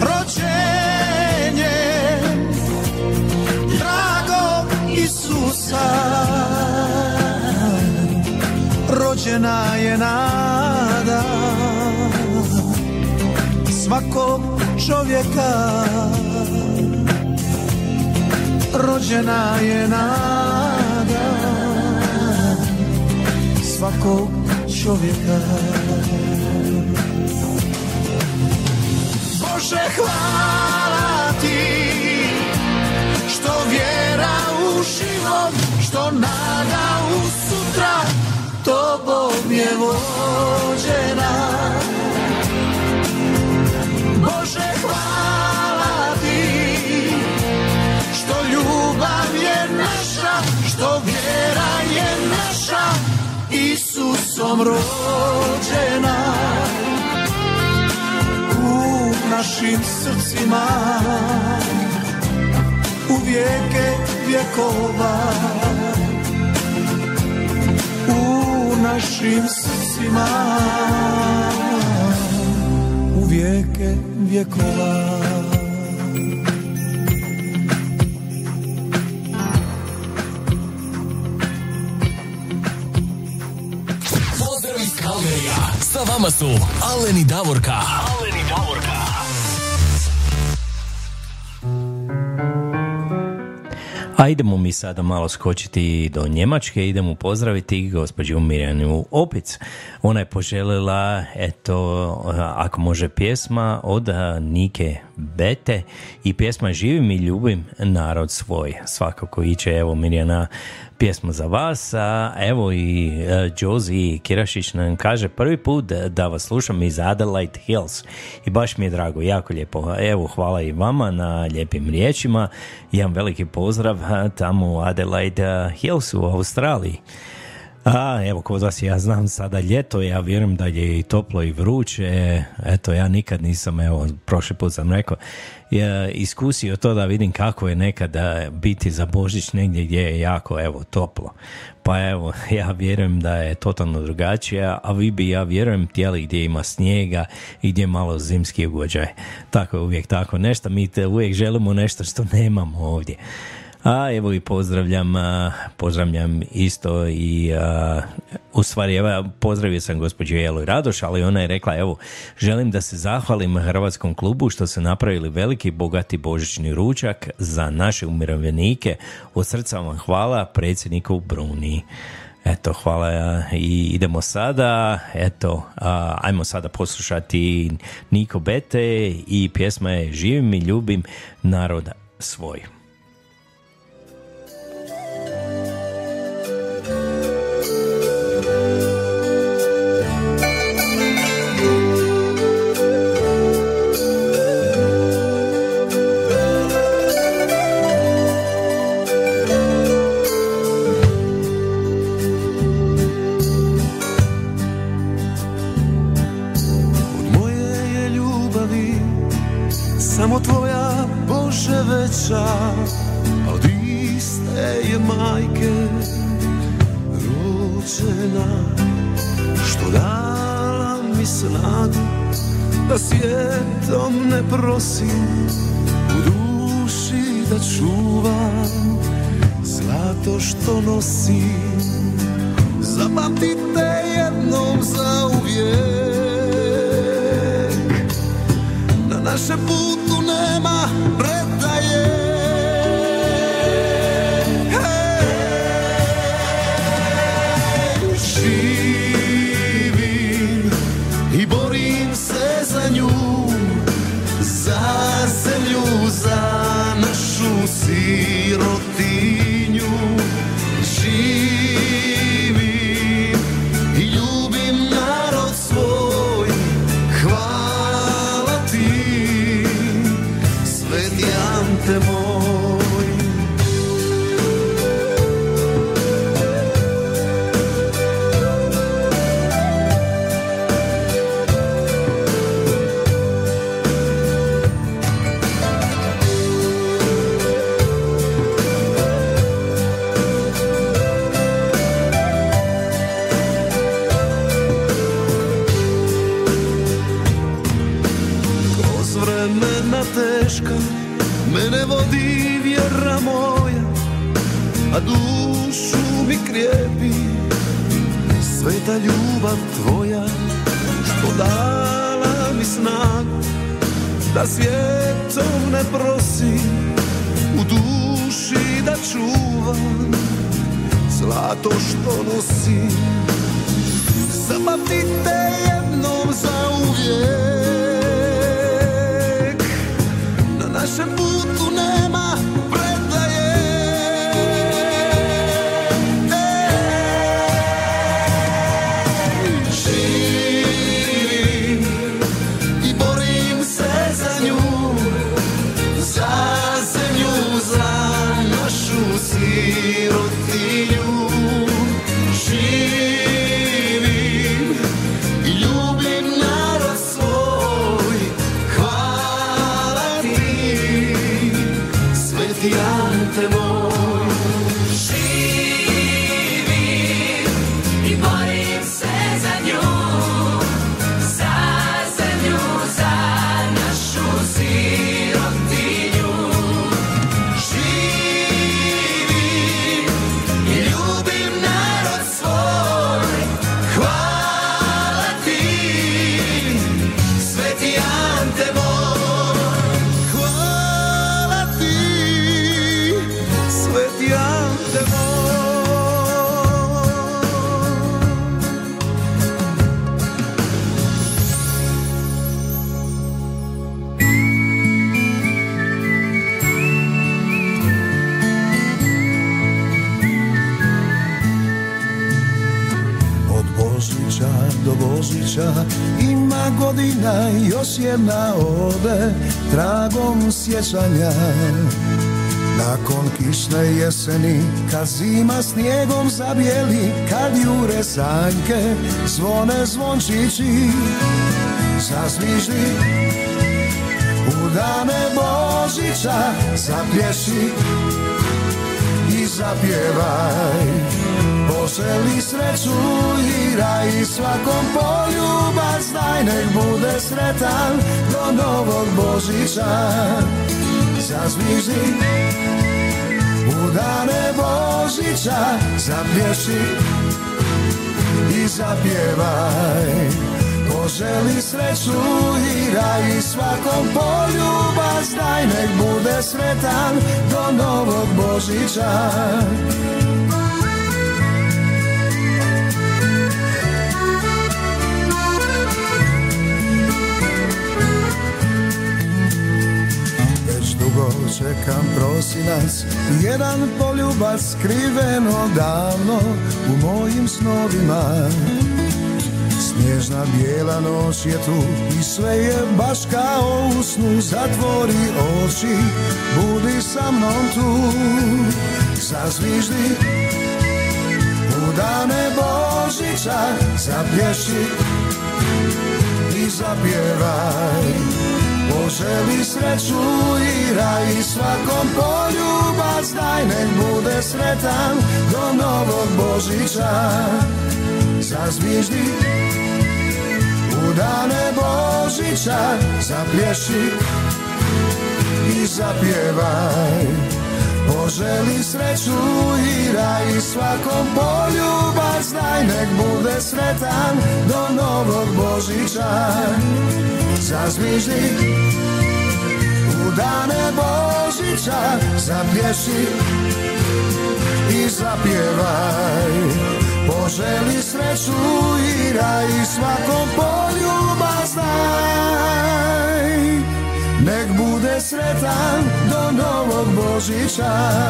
Rođenje dragog Isusa. Rođena je nada svakog čovjeka. Rođena je nada svakog čovjeka. Bože hvala Isusom rođena u našim srcima u vijeke vjekova. U našim srcima rijeke vjekova Sa vama su Alen i Davorka. Alen i Davorka. A idemo mi sada malo skočiti do Njemačke, idemo pozdraviti gospođu Mirjanu Opic. Ona je poželjela, eto, ako može pjesma od Nike Bete i pjesma Živim i ljubim narod svoj. Svakako iće, evo Mirjana, pjesma za vas, a evo i uh, Kirašić nam kaže prvi put da vas slušam iz Adelaide Hills i baš mi je drago, jako lijepo. Evo, hvala i vama na lijepim riječima. Jedan veliki pozdrav tamo u Adelaide Hills u Australiji. A, evo, kod vas ja znam sada ljeto, ja vjerujem da je i toplo i vruće, eto, ja nikad nisam, evo, prošli put sam rekao, je iskusio to da vidim kako je nekada biti za Božić negdje gdje je jako, evo, toplo. Pa evo, *laughs* ja vjerujem da je totalno drugačije, a vi bi, ja vjerujem, tijeli gdje ima snijega i gdje je malo zimski ugođaj. Tako je uvijek tako, nešto mi te uvijek želimo nešto što nemamo ovdje. A evo i pozdravljam, pozdravljam isto i u stvari evo, pozdravio sam gospođu Jelu Radoš, ali ona je rekla evo, želim da se zahvalim Hrvatskom klubu što su napravili veliki bogati božićni ručak za naše umirovljenike. Od srca vam hvala predsjedniku Bruni. Eto, hvala i idemo sada, eto, ajmo sada poslušati Niko Bete i pjesma je Živim i ljubim naroda svoj. Veća Od iste je majke Rođena Što dala mi snagu Da svijetom ne prosim U duši da čuvam Zlato što nosim. Zapamtite jednom za uvijek Na našem putu nema predaje yeah. Jedna ode Tragom sjećanja nakon kišne jeseni, kad zima snijegom zabijeli, kad jure sanjke, zvone zvončići, zazviždi. U dane Božića zapješi i zapjevaj, poželi sreću i raj svakom poljubac, daj nek bude sretan do novog Božića. Zazviždi U dane Božića zapješi i zapjevaj. Poželi sreću i raj svakom poljubac Daj nek bude sretan do novog Božića čekam prosinac. Jedan poljubac skriven odavno u mojim snovima. Snježna bijela noć je tu i sve je baš kao u snu. Zatvori oči, budi sa mnom tu. Zazviždi u dane Božića Zapješi i zapjevaj Poželi sreću i raj svakom poljubac Daj nek bude sretan do novog Božića. Zazviždi u dane Božića Zaplješi i zapjevaj Poželi sreću i raj svakom poljubac Daj nek bude sretan do novog Božića. Zazviždi u dane Božića Zapješi i zapjevaj. Poželi sreću i raj svakom poljubac Daj nek bude sretan do novog Božića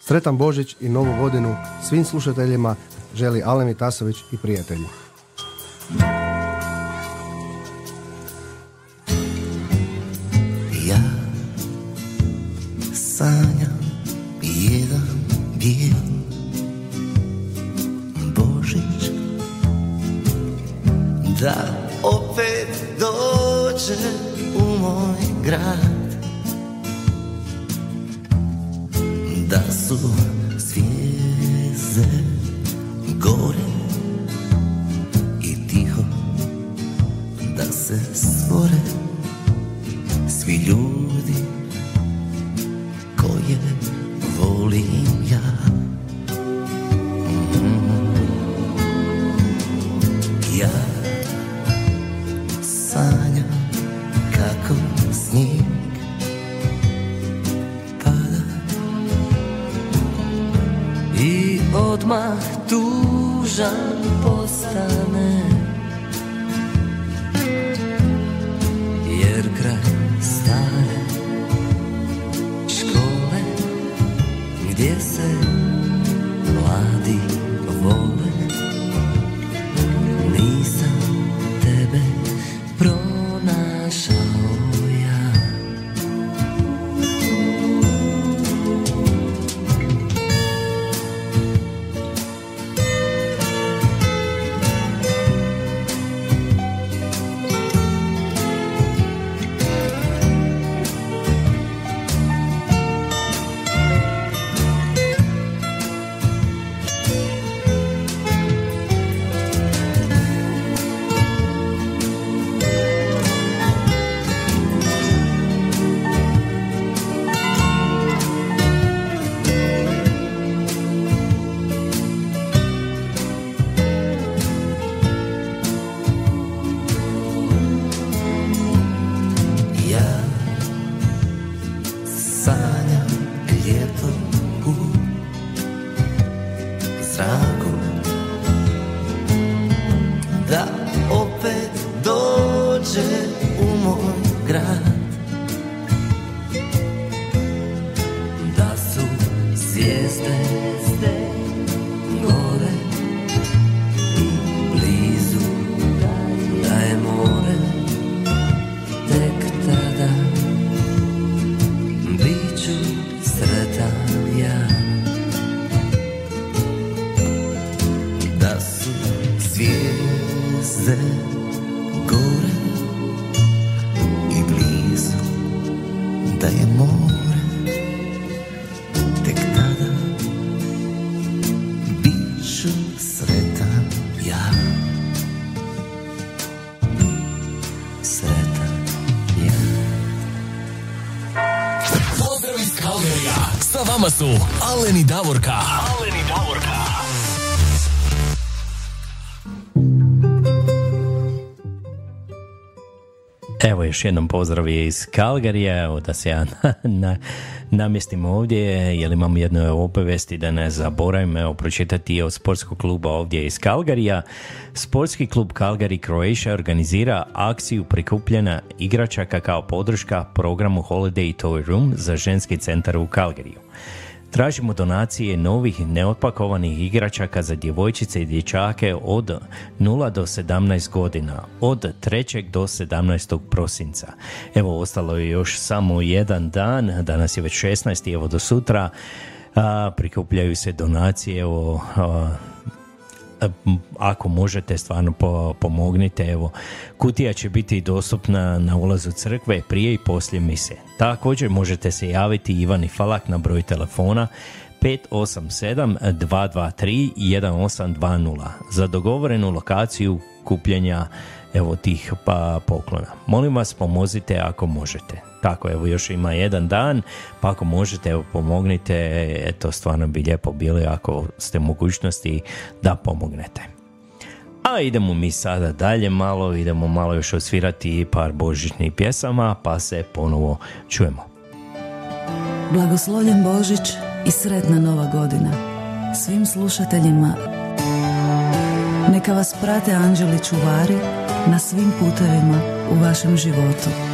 Sretan Božić i Novu godinu svim slušateljima želi Alen Tasović i prijatelji. Ja Evo još jednom pozdrav iz Kalgarija, evo da se ja *laughs* na, na, namjestim ovdje, jer imam jednu opevesti da ne zaboravim, evo pročitati od sportskog kluba ovdje iz Kalgarija. Sportski klub Calgary Croatia organizira akciju prikupljena igračaka kao podrška programu Holiday Toy Room za ženski centar u Kalgariju. Tražimo donacije novih neotpakovanih igračaka za djevojčice i dječake od 0 do 17 godina, od 3. do 17. prosinca. Evo, ostalo je još samo jedan dan, danas je već 16. evo do sutra, a, prikupljaju se donacije, evo, a, ako možete stvarno po- pomognite evo kutija će biti dostupna na ulazu crkve prije i poslije mise također možete se javiti Ivani Falak na broj telefona 587 223 1820 za dogovorenu lokaciju kupljenja evo tih pa poklona. Molim vas pomozite ako možete. Tako, evo još ima jedan dan, pa ako možete, evo pomognite, eto stvarno bi lijepo bilo ako ste mogućnosti da pomognete. A idemo mi sada dalje malo, idemo malo još osvirati par božićnih pjesama, pa se ponovo čujemo. Blagoslovljen Božić i sretna nova godina. Svim slušateljima neka vas prate anđeli čuvari na svim putevima u vašem životu.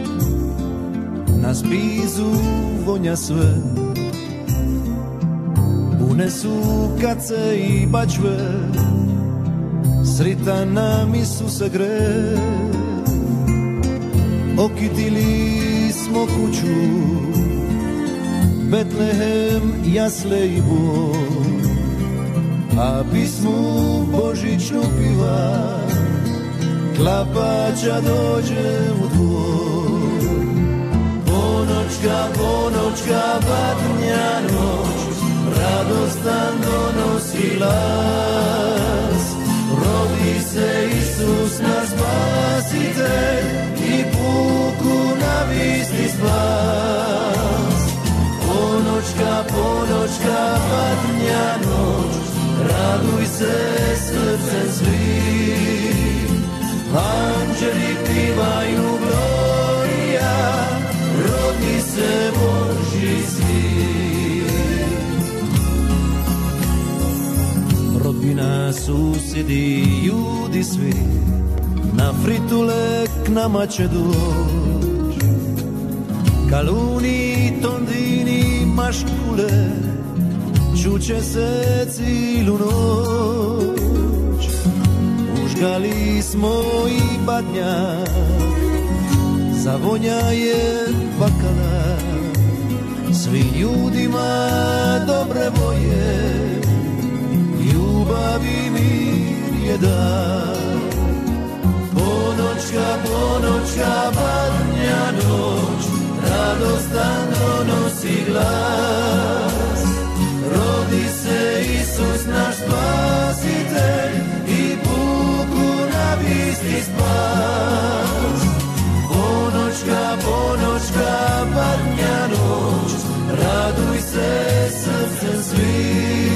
Na spizu vonja sve. Pune su kace i bačve Sritan nam Isuse gre. Okitili smo kuću Betlehem, jasle i bor. A pismu Božićnu piva Klapača dođe u dvor Ponoćka, ponoćka, badnja noć. Radostan donosi glas Rodi se Isus naš spasitelj I puku na visti spas. Ponoćka, ponoćka, badnja noć. Raduj se srcem svim. Anđeli susjedi, ljudi svi, na fritule k nama će doć. Kaluni, tondini, maškule, čuće se cilu noć. Užgali smo i badnjak, zavonja je bakala, svi ljudima dobre boje, dar. Ponoćka, ponoćka, badnja noć, radostan donosi glas. Rodi se Isus naš spasitelj i puku na visti spas. Ponoćka, ponoćka, badnja noć, raduj se srcem svim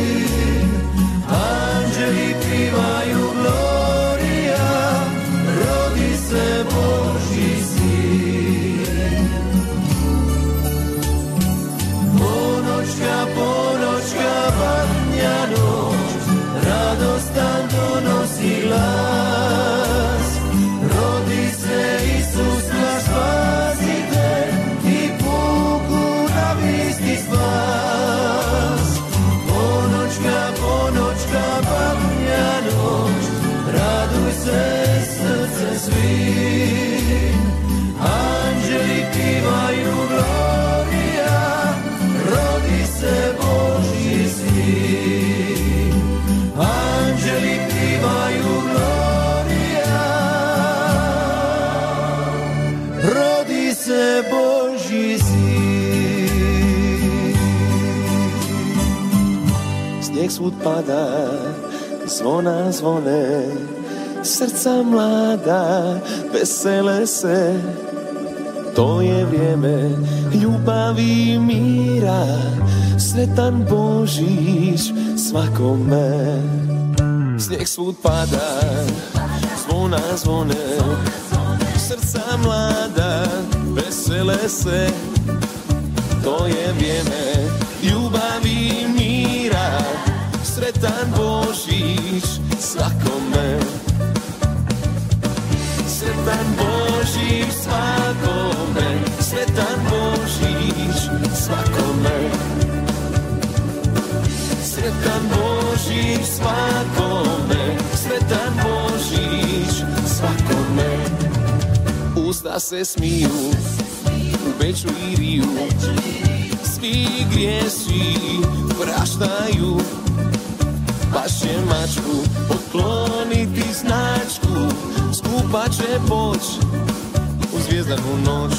pada Zvona zvone Srca mlada Vesele se. To je vrijeme Ljubavi mira Sretan Božić Svakome. Snijeg svud pada Zvona zvone Srca mlada Vesele se. To je vrijeme Sretan Božić svakome. Sretan Božić svakome. Sretan Božić svakome. Sretan Božić svakome. Sretan Božić svakome. Usta se smiju U Beču i Riju Svi grijesi praštaju Baš će mačku pokloniti značku Skupa će poć u zvijezdanu noć.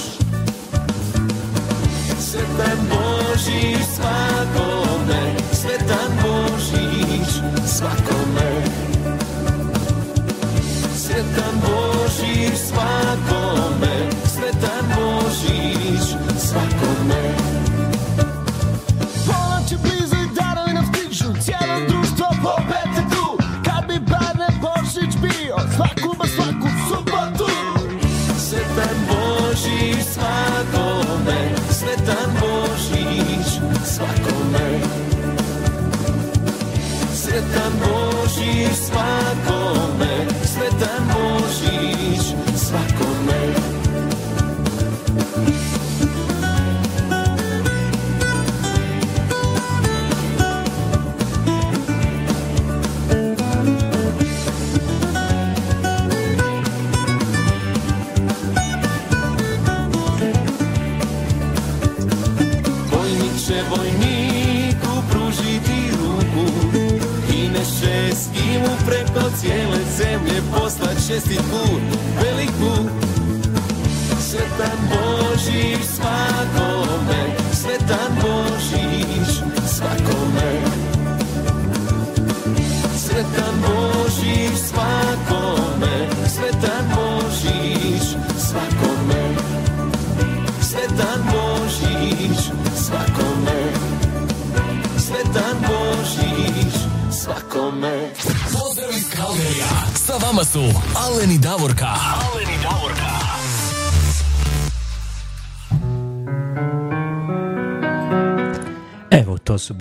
Sretan Božić svakome Sretan Božić svakome. Sretan Božić svakome Božić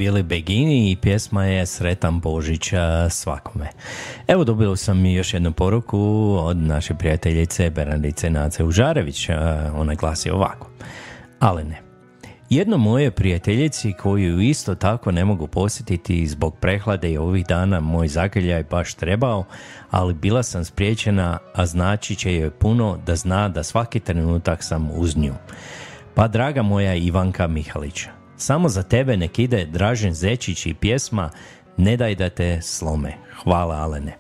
bili Begini i pjesma je Sretan Božića svakome. Evo, dobio sam još jednu poruku od naše prijateljice Bernardice Nace Užarević. a, Ona glasi ovako. Alene, jedno moje prijateljici koju isto tako ne mogu posjetiti zbog prehlade i ovih dana moj zagrljaj baš trebao, ali bila sam spriječena, a znači će joj puno da zna da svaki trenutak sam uz nju. Pa draga moja Ivanka Mihalića, samo za tebe nek ide Dražen Zečić i pjesma Ne daj da te slome. Hvala Alene.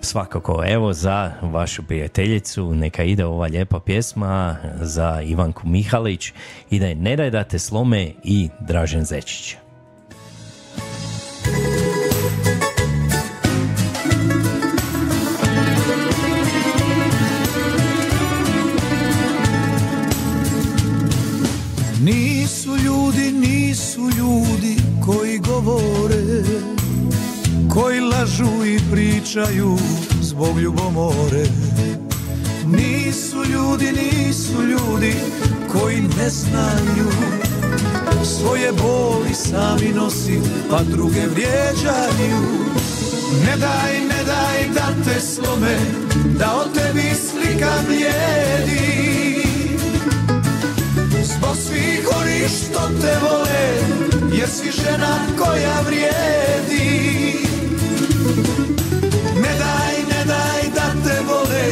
Svakako, evo za vašu prijateljicu, neka ide ova lijepa pjesma za Ivanku Mihalić i da je Ne daj da te slome i Dražen Zečić. Nisu ljudi, nisu ljudi koji govore Koji lažu i pričaju zbog ljubomore. Nisu ljudi, nisu ljudi koji ne znaju Svoje boli sami nosi pa druge vrijeđaju. Ne daj, ne daj da te slome, da o tebi slika blijedi Zbog svih oni što te vole Jer si žena koja vrijedi. Ne daj, ne daj da te vole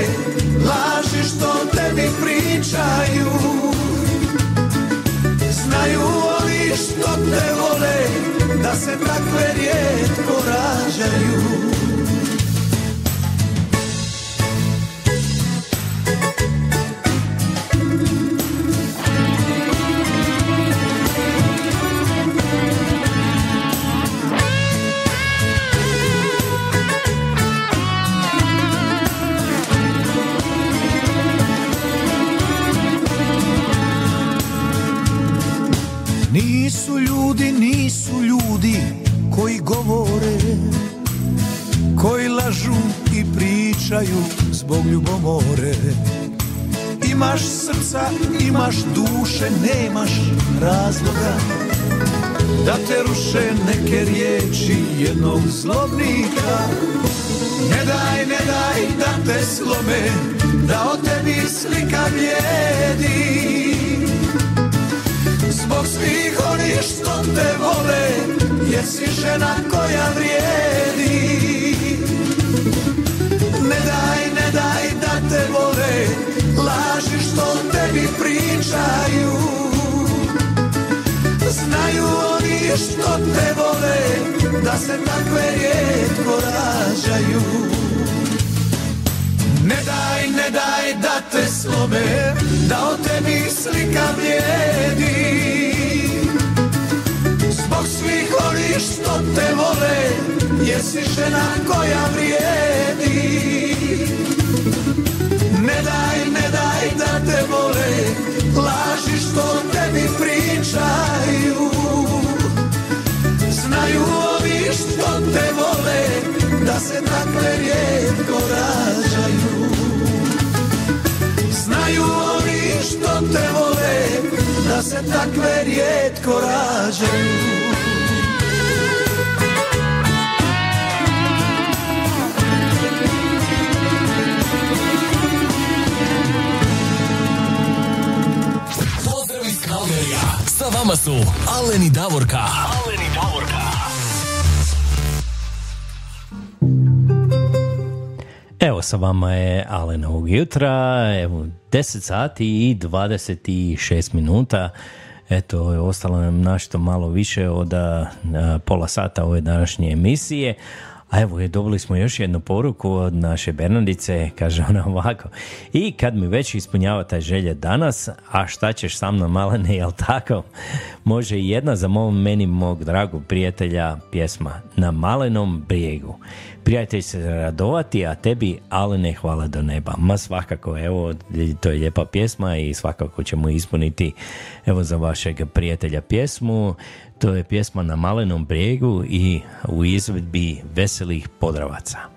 Laži što tebi pričaju. Znaju oni što te vole Da se takve rijetko rađaju. Nisu ljudi, nisu ljudi koji govore Koji lažu i pričaju zbog ljubomore. Imaš srca, imaš duše, nemaš razloga Da te ruše neke riječi jednog zlobnika. Ne daj, ne daj da te slome, da o tebi slika blijedi što te vole Jer si žena koja vrijedi. Ne daj, ne daj da te vole Laži što tebi pričaju. Znaju oni što te vole Da se takve rijetko rađaju. Ne daj, ne daj da te slome Da o tebi slika blijedi Zbog svih onih što te vole Jer si žena koja vrijedi. Ne daj, ne daj da te vole Laži što tebi pričaju. Znaju ovi što te vole Da se takve rijetko rađaju. Znaju ovi što te vole Da se takve rijetko rađaju Pozdrav iz Kalgerija. Sa vama su. Aleni Davorka. Evo sa vama je Alen ovog jutra, evo 10 sati i 26 minuta. Eto, ostalo nam našto malo više od pola sata ove današnje emisije. A evo, je, dobili smo još jednu poruku od naše Bernardice, kaže ona ovako. I kad mi već ispunjava taj želje danas, a šta ćeš sa mnom malene, jel tako? Može i jedna za mom, meni mog dragog prijatelja pjesma Na malenom brijegu. Prijatelj se radovati, a tebi Alene hvala do neba. Ma svakako, evo, to je lijepa pjesma i svakako ćemo ispuniti evo za vašeg prijatelja pjesmu. To je pjesma na malenom brijegu i u izvedbi veselih podravaca.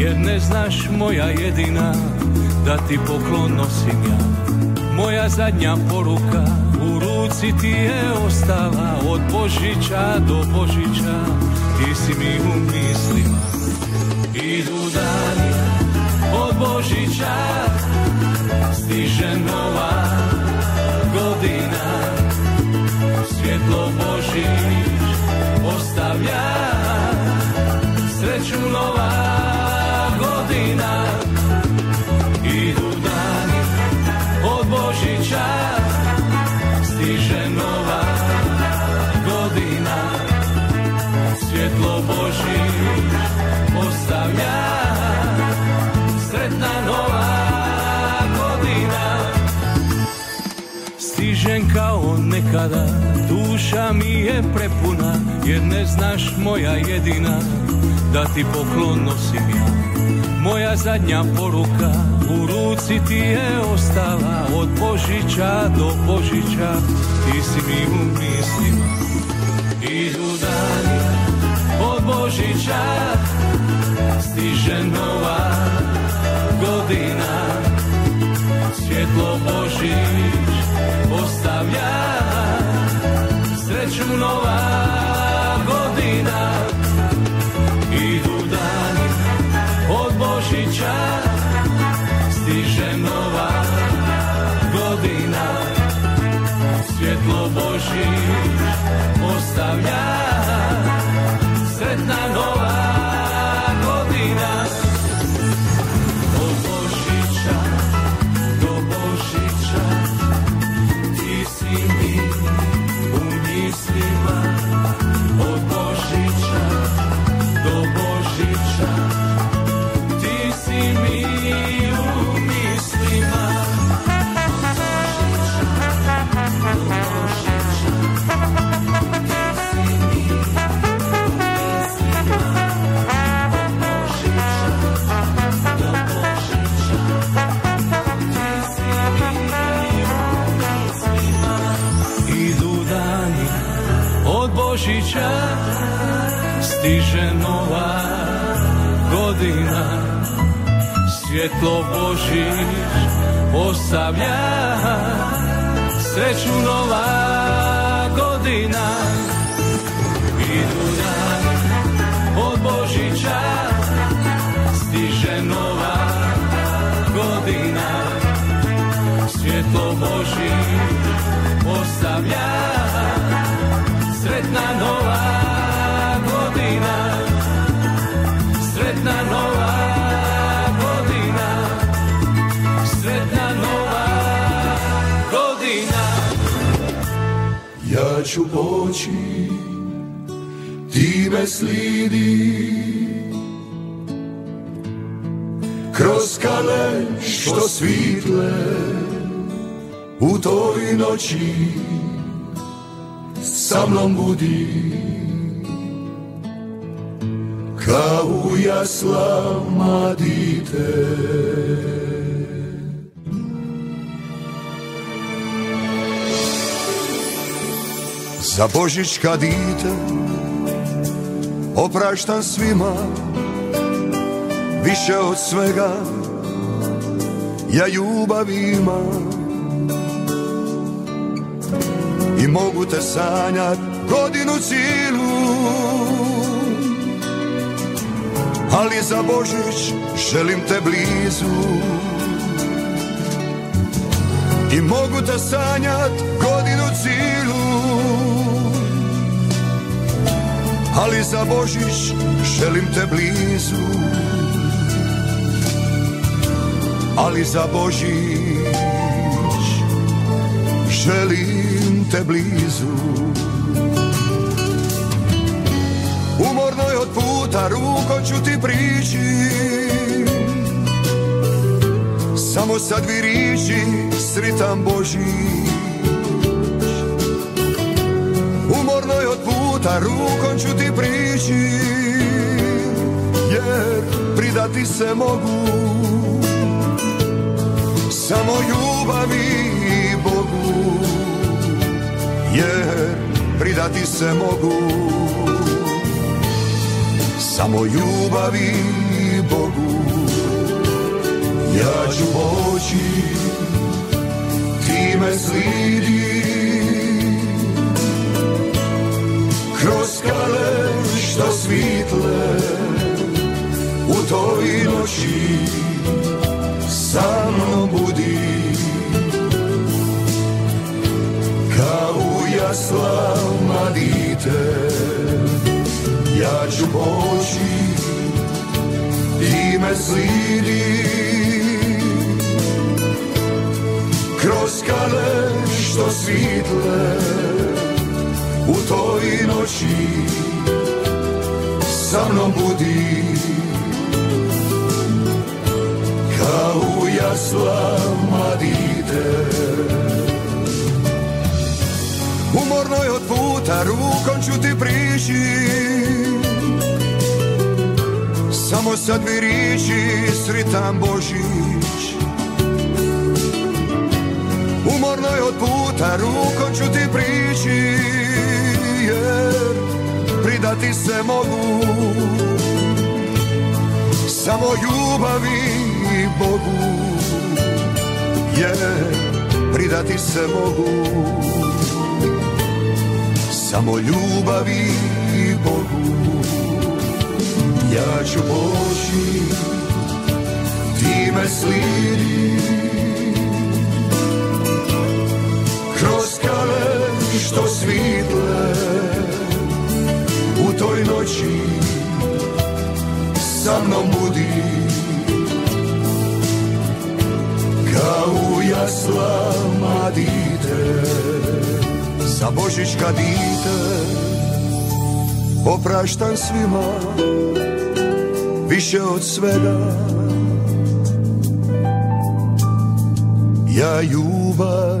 Jer ne znaš moja jedina, da ti poklon nosim ja. Moja zadnja poruka, u ruci ti je ostala Od Božića do Božića, ti si mi u mislima. Idu dani od Božića, stiže nova godina. Svjetlo Božić ostavlja Sreću nova godina. Idu dani od Božića Stiže nova godina. Svjetlo Božić ostavlja Sretna nova godina. Stižem kao nekada, duša mi je prepuna Jer ne znaš moja jedina, da ti poklon nosim ja Moja zadnja poruka, u ruci ti je ostala Od Božića do Božića, ti si mi u mislima Idu dani od Božića, Nova godina Svjetlo Božić ostavlja. Sreću nova godina. Idu dani od Božića Stiže nova godina. Svjetlo Božić ostavlja. Sretna nova ću poći, ti me slidi. Kroz kale što svitle U toj noći sa mnom budi. Kao u jaslama dite Za Božić kad ide Opraštam svima Više od svega. Ja ljubav imam I mogu te sanjat Godinu cijelu. Ali za Božić želim te blizu. I mogu te sanjat godinu Ali za Božić želim te blizu. Ali za Božić želim te blizu. Umornoj od puta ruko ću ti prići. Samo sad vi riči sritan Božić puta rukom ću ti prići Jer pridati se mogu. Samo ljubavi Bogu Jer pridati se mogu. Samo ljubavi Bogu ja ću poći, ti me slidi Kroz skale što svitle U toj noći sa mnom budi. Kao jaslama dite Ja ću poći, ti me slidi. Kroz skale što svitle u toj noći. Sa mnom budi. Kao jaslama dite umornoj od puta rukom ću ti prići. Samo sad mi riči sritan Božić. Umornoj od puta rukom ću ti prići pridati se mogu. Samo ljubavi Bogu Jer pridati se mogu. Samo ljubavi Bogu Ja ću poći Ti me slidi kroz skale što svitle toj noći sa mnom budi. Kao jaslama dite za Božić kad ide opraštam svima više od svega. Ja ljubav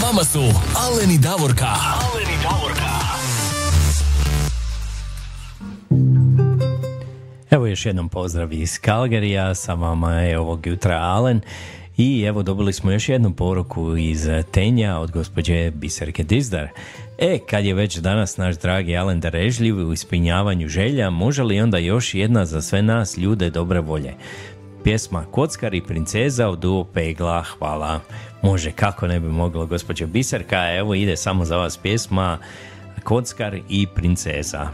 Sa vama su Alen i Davorka. Alen i Davorka. Evo još jednom pozdrav iz Kalgerija, sa vama je ovog jutra Alen i evo dobili smo još jednu poruku iz Tenja od gospođe Biserke Dizdar. E, kad je već danas naš dragi Alen darežljiv u ispunjavanju želja, može li onda još jedna za sve nas ljude dobre volje? Pjesma Kockar i princeza od duo Pegla, hvala. Može, kako ne bi moglo, gospođo Biserka, evo ide samo za vas pjesma Kockar i princeza.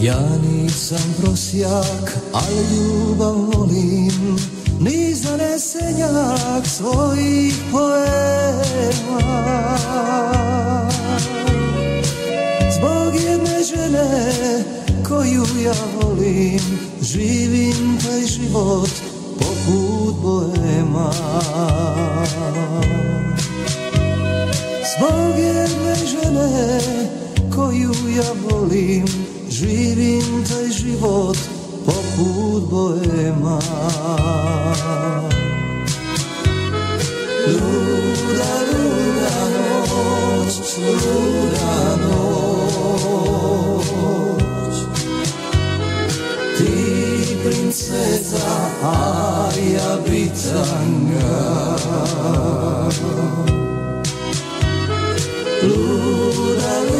Ja nisam prosjak, ali ljubav volim. Ni zanesenjak svojih poema. Zbog jedne žene koju ja volim Živim taj život poput boema. Zbog jedne žene koju ja volim. Živim taj život poput boema Luda, luda noć, luda noć. Ti princeza, a ja bitanga Luda, luda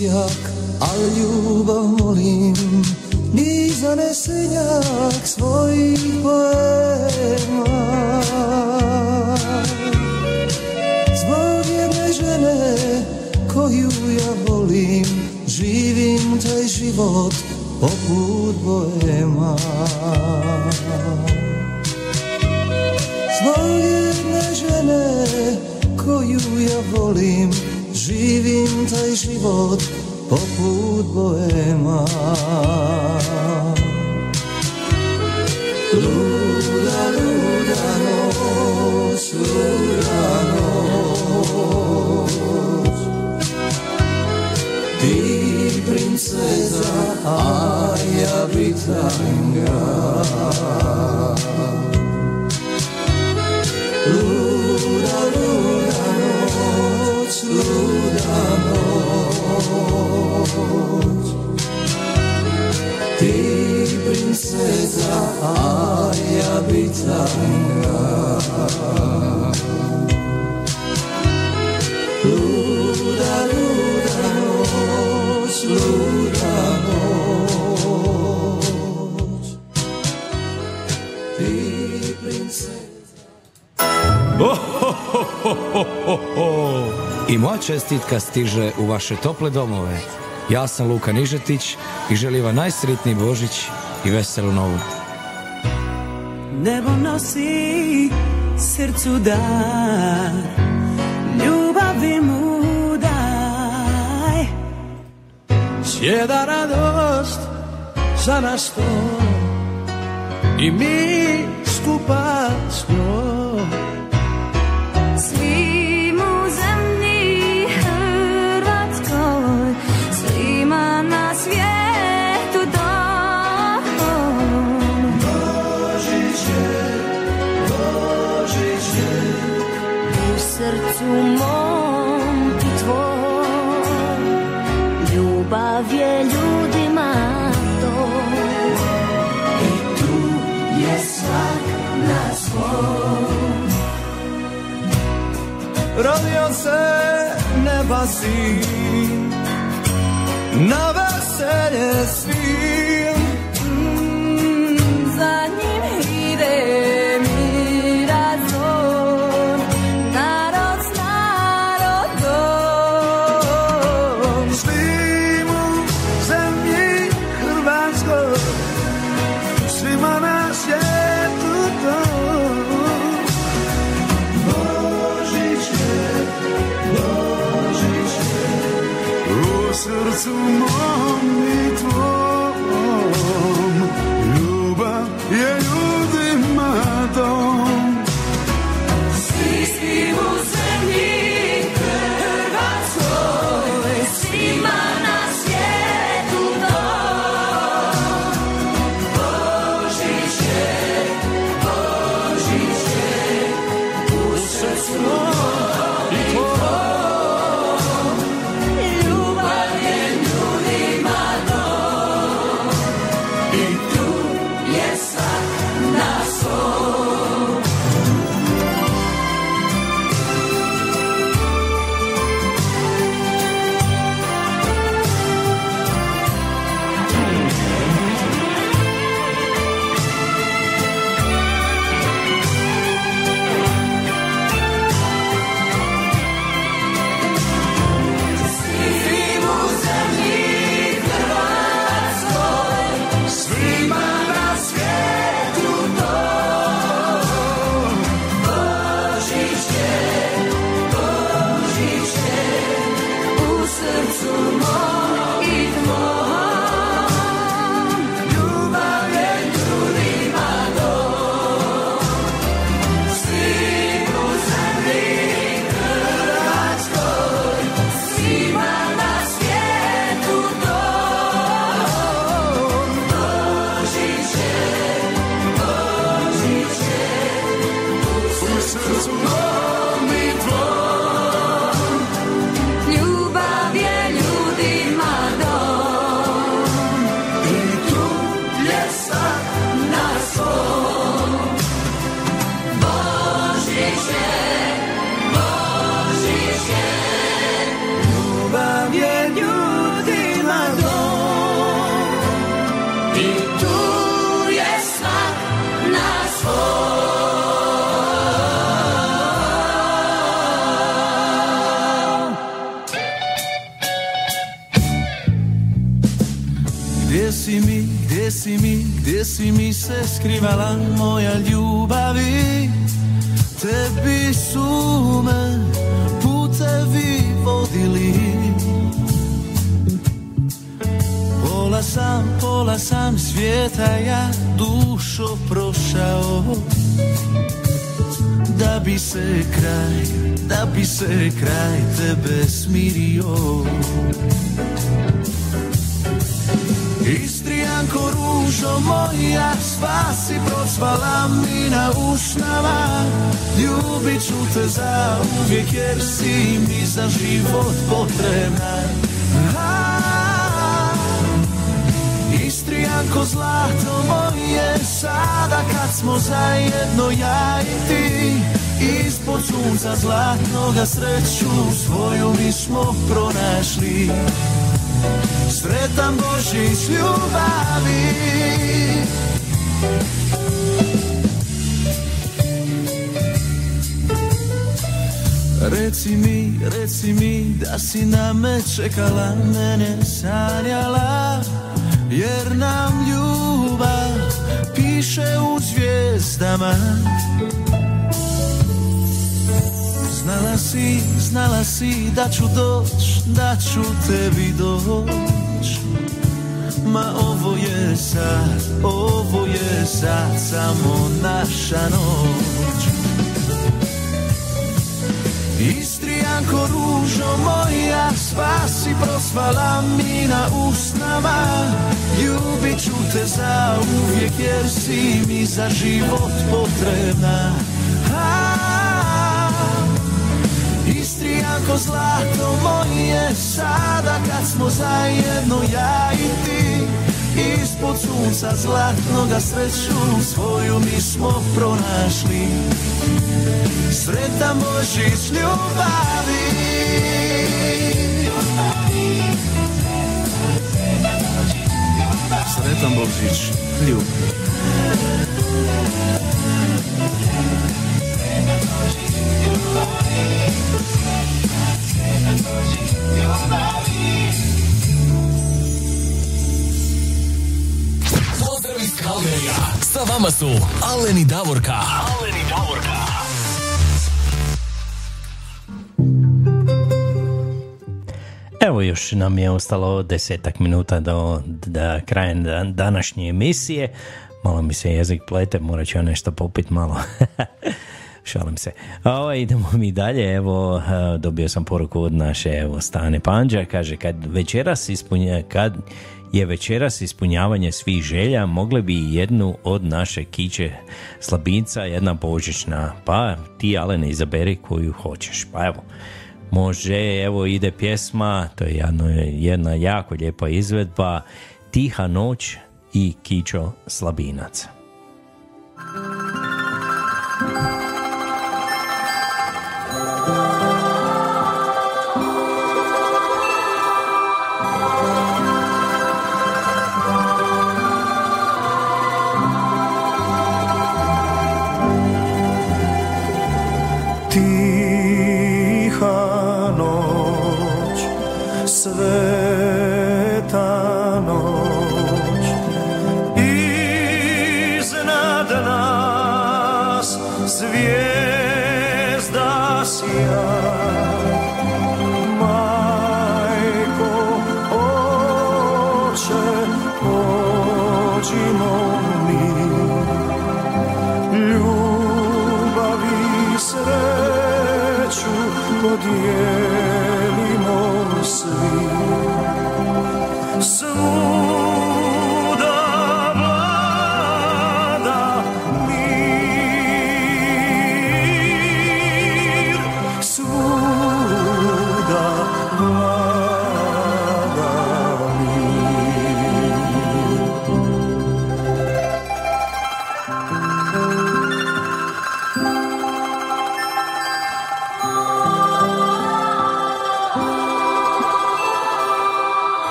prosjak, al ljubav molim Ni zanesenjak svojih poema Zbog jedne žene koju ja volim Živim taj život poput boema Zbog jedne žene koju ja volim taj život poput boema Luda, luda noć, Ti princeza I moja čestitka stiže u vaše tople domove. Ja sam Luka Nižetić i želim vam najsretniji Božić i veselu novu. Nebo nosi srcu dar. Ljubavi mu daj. Sjeda radost za nas to. I mi skupa se neba sin Na veselje svim se čekala, mene sanjala Jer nam ljubav piše u zvijezdama. Znala si, znala si da ću doć, da ću tebi doć. Ma ovo je sad, ovo je sad samo naša noć. Istrijanko moja, spasi prosvala mi na usnama. Ljubit ću te za uvijek jer si mi za život potrebna. Istrijanko zlato moje, sada kad smo zajedno ja i Ispod sunca zlatnoga sreću svoju mi smo pronašli. Sretan Božić ljubavi. Sretan Božić ljubavi Kalgerija. Sa vama su Alen i Davorka. Alen i Davorka. Evo još nam je ostalo desetak minuta do da kraja dan- današnje emisije. Malo mi se jezik plete, morat ću ja nešto popit malo. *laughs* Šalim se. A Ovo, idemo mi dalje. Evo, dobio sam poruku od naše evo, Stane Panđa. Kaže, kad večeras ispunja, kad je večeras ispunjavanje svih želja, mogle bi jednu od naše kiće slabinca, jedna božićna. Pa ti, Alene, izaberi koju hoćeš. Pa evo, Može, evo ide pjesma, to je jedna, jedna jako lijepa izvedba, Tiha noć i Kičo Slabinac.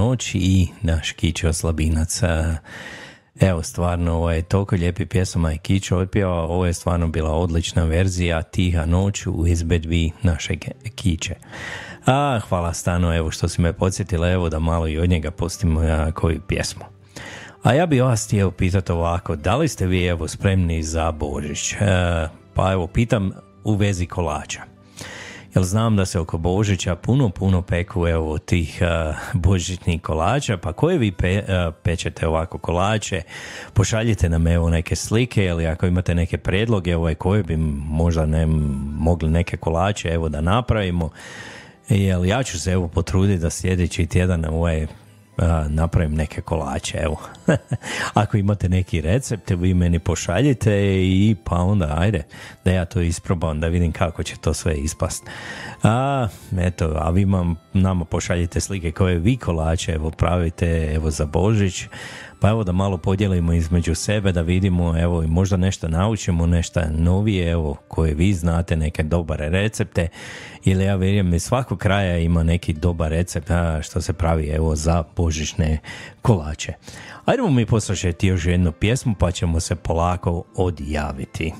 Noć i naš Kićo Slabinac. A, Evo, stvarno, ovo je toliko lijepi pjesama i Kićo otpjeva, ovo je stvarno bila odlična verzija Tiha noć u izvedbi našeg Kiće. A, hvala Stano, evo što si me podsjetila, evo da malo i od njega pustimo a, koju pjesmu. A ja bi vas htio pitati ovako, da li ste vi evo spremni za Božić? E, pa evo, pitam u vezi kolača. Jer znam da se oko Božića puno, puno peku evo tih uh, božićnih kolača, pa koje vi pe, uh, pečete ovako kolače, pošaljite nam evo neke slike ili ako imate neke predloge ovaj, koje bi možda ne, mogli neke kolače evo da napravimo, jer ja ću se evo potruditi da sljedeći tjedan ovaj, napravim neke kolače, evo. *laughs* Ako imate neki recept, vi meni pošaljite i pa onda ajde da ja to isprobam, da vidim kako će to sve ispast. A, eto, a vi nama pošaljite slike koje vi kolače evo pravite evo za Božić, pa evo da malo podijelimo između sebe, da vidimo, evo i možda nešto naučimo, nešto novije, evo, koje vi znate, neke dobare recepte, ili ja vjerujem iz svakog kraja ima neki dobar recept a, što se pravi, evo, za božićne kolače. Ajdemo mi poslušati još jednu pjesmu, pa ćemo se polako odjaviti.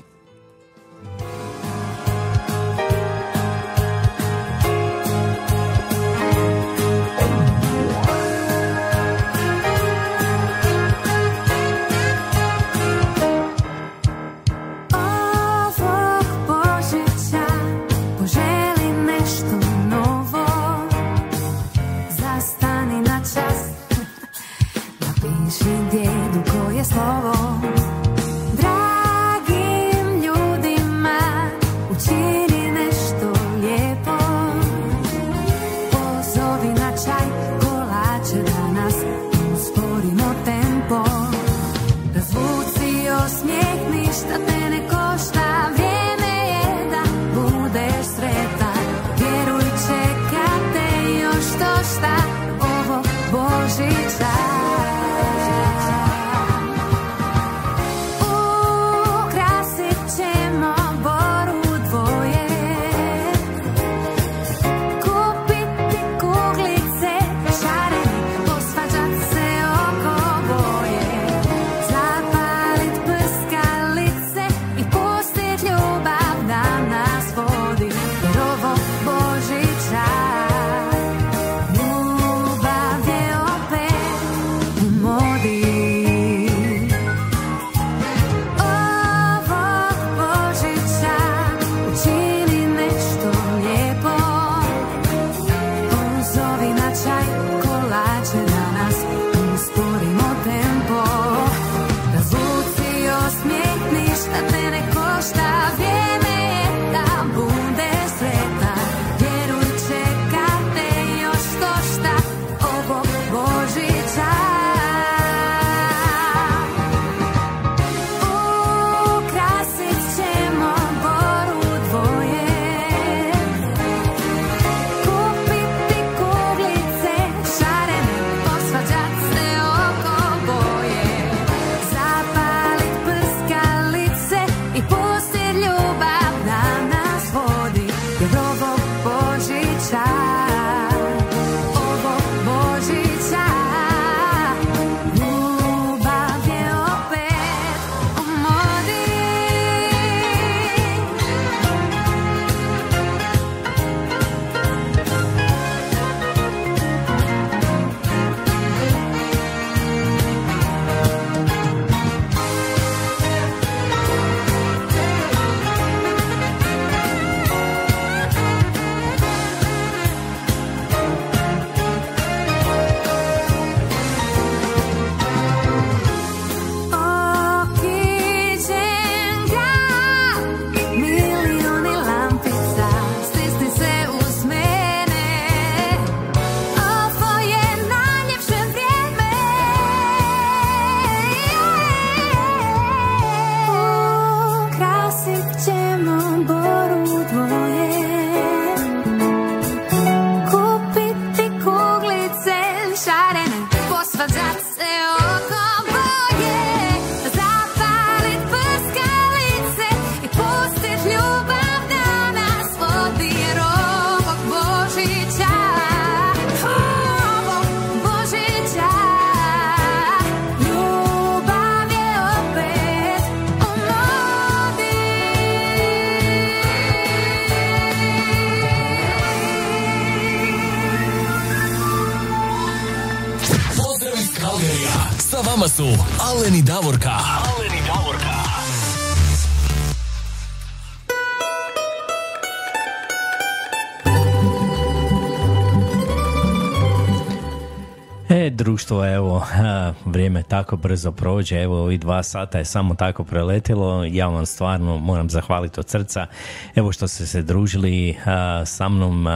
Evo, *laughs* vrijeme tako brzo prođe, evo, ovih dva sata je samo tako preletilo, ja vam stvarno moram zahvaliti od srca, evo što ste se družili sa mnom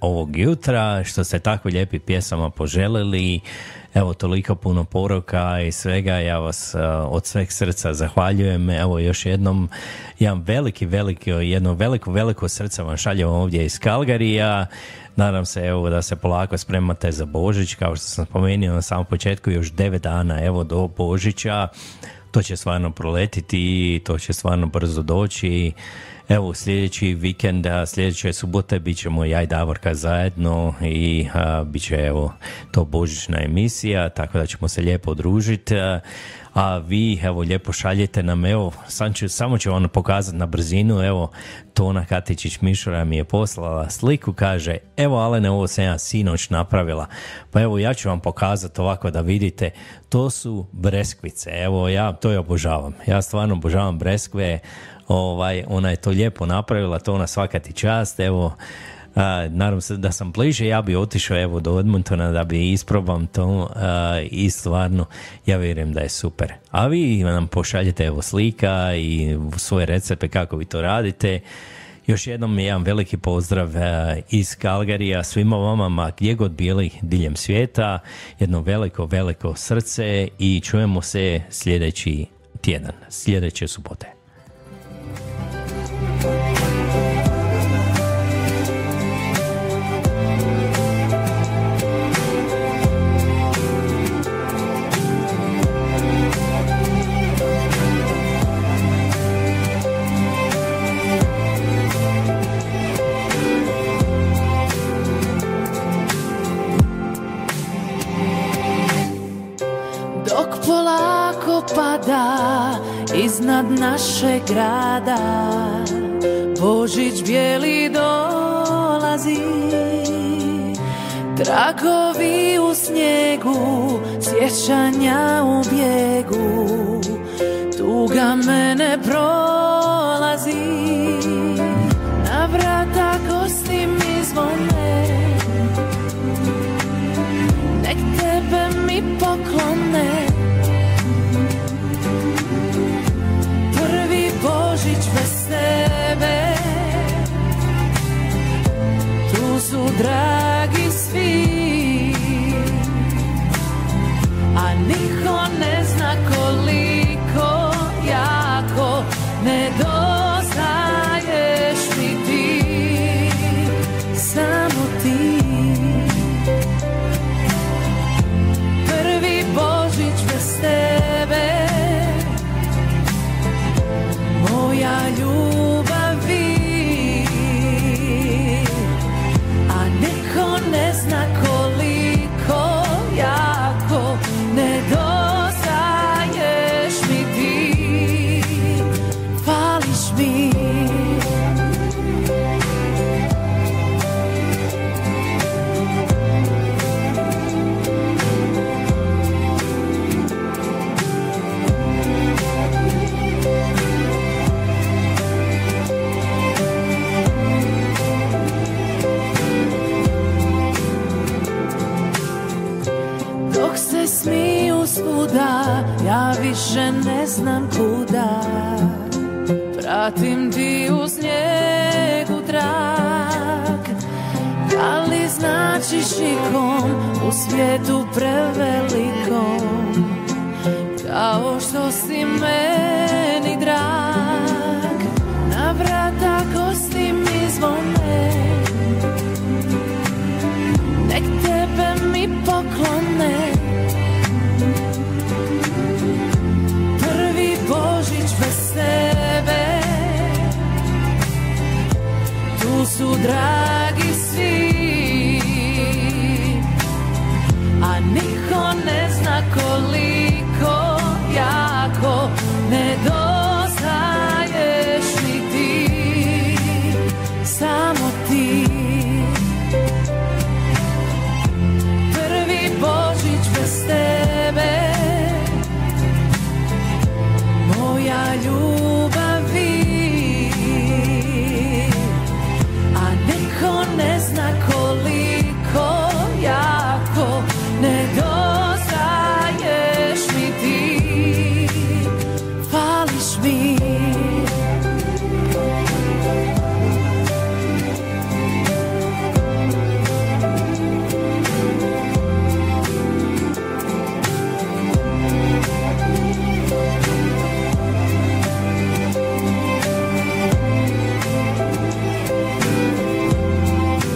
ovog jutra, što ste tako lijepi pjesama poželili, evo, toliko puno poruka i svega, ja vas od sveg srca zahvaljujem, evo, još jednom, jedan veliki, veliki, jedno veliko, veliko srce vam šaljem ovdje iz Kalgarija, Nadam se evo da se polako spremate za Božić, kao što sam spomenuo na samom početku, još devet dana evo do Božića. To će stvarno proletiti to će stvarno brzo doći. Evo sljedeći vikend, sljedeće subote bit ćemo ja i Davorka zajedno i a, bit će evo to božićna emisija, tako da ćemo se lijepo družiti. A vi, evo, lijepo šaljete nam, evo, sam ću, samo ću vam pokazati na brzinu, evo, Tona Katičić Mišura mi je poslala sliku, kaže, evo Alene, ovo sam ja sinoć napravila, pa evo ja ću vam pokazati ovako da vidite, to su breskvice, evo ja to je obožavam, ja stvarno obožavam breskve, ovaj, ona je to lijepo napravila, to ona svaka ti čast, evo, a, nadam se da sam bliže, ja bi otišao evo do Edmontona da bi isprobam to a, i stvarno ja vjerujem da je super. A vi nam pošaljete evo slika i svoje recepte kako vi to radite. Još jednom jedan veliki pozdrav iz Kalgarija svima vama ma gdje god bili diljem svijeta. Jedno veliko, veliko srce i čujemo se sljedeći tjedan, sljedeće subote. Iznad našeg grada. Božić bijeli dolazi Tragovi u snijegu, sjećanja u bijegu. Tuga mene prolazi Tu Pratim ti u snijegu trag Da li značiš ikom u svijetu prevelikom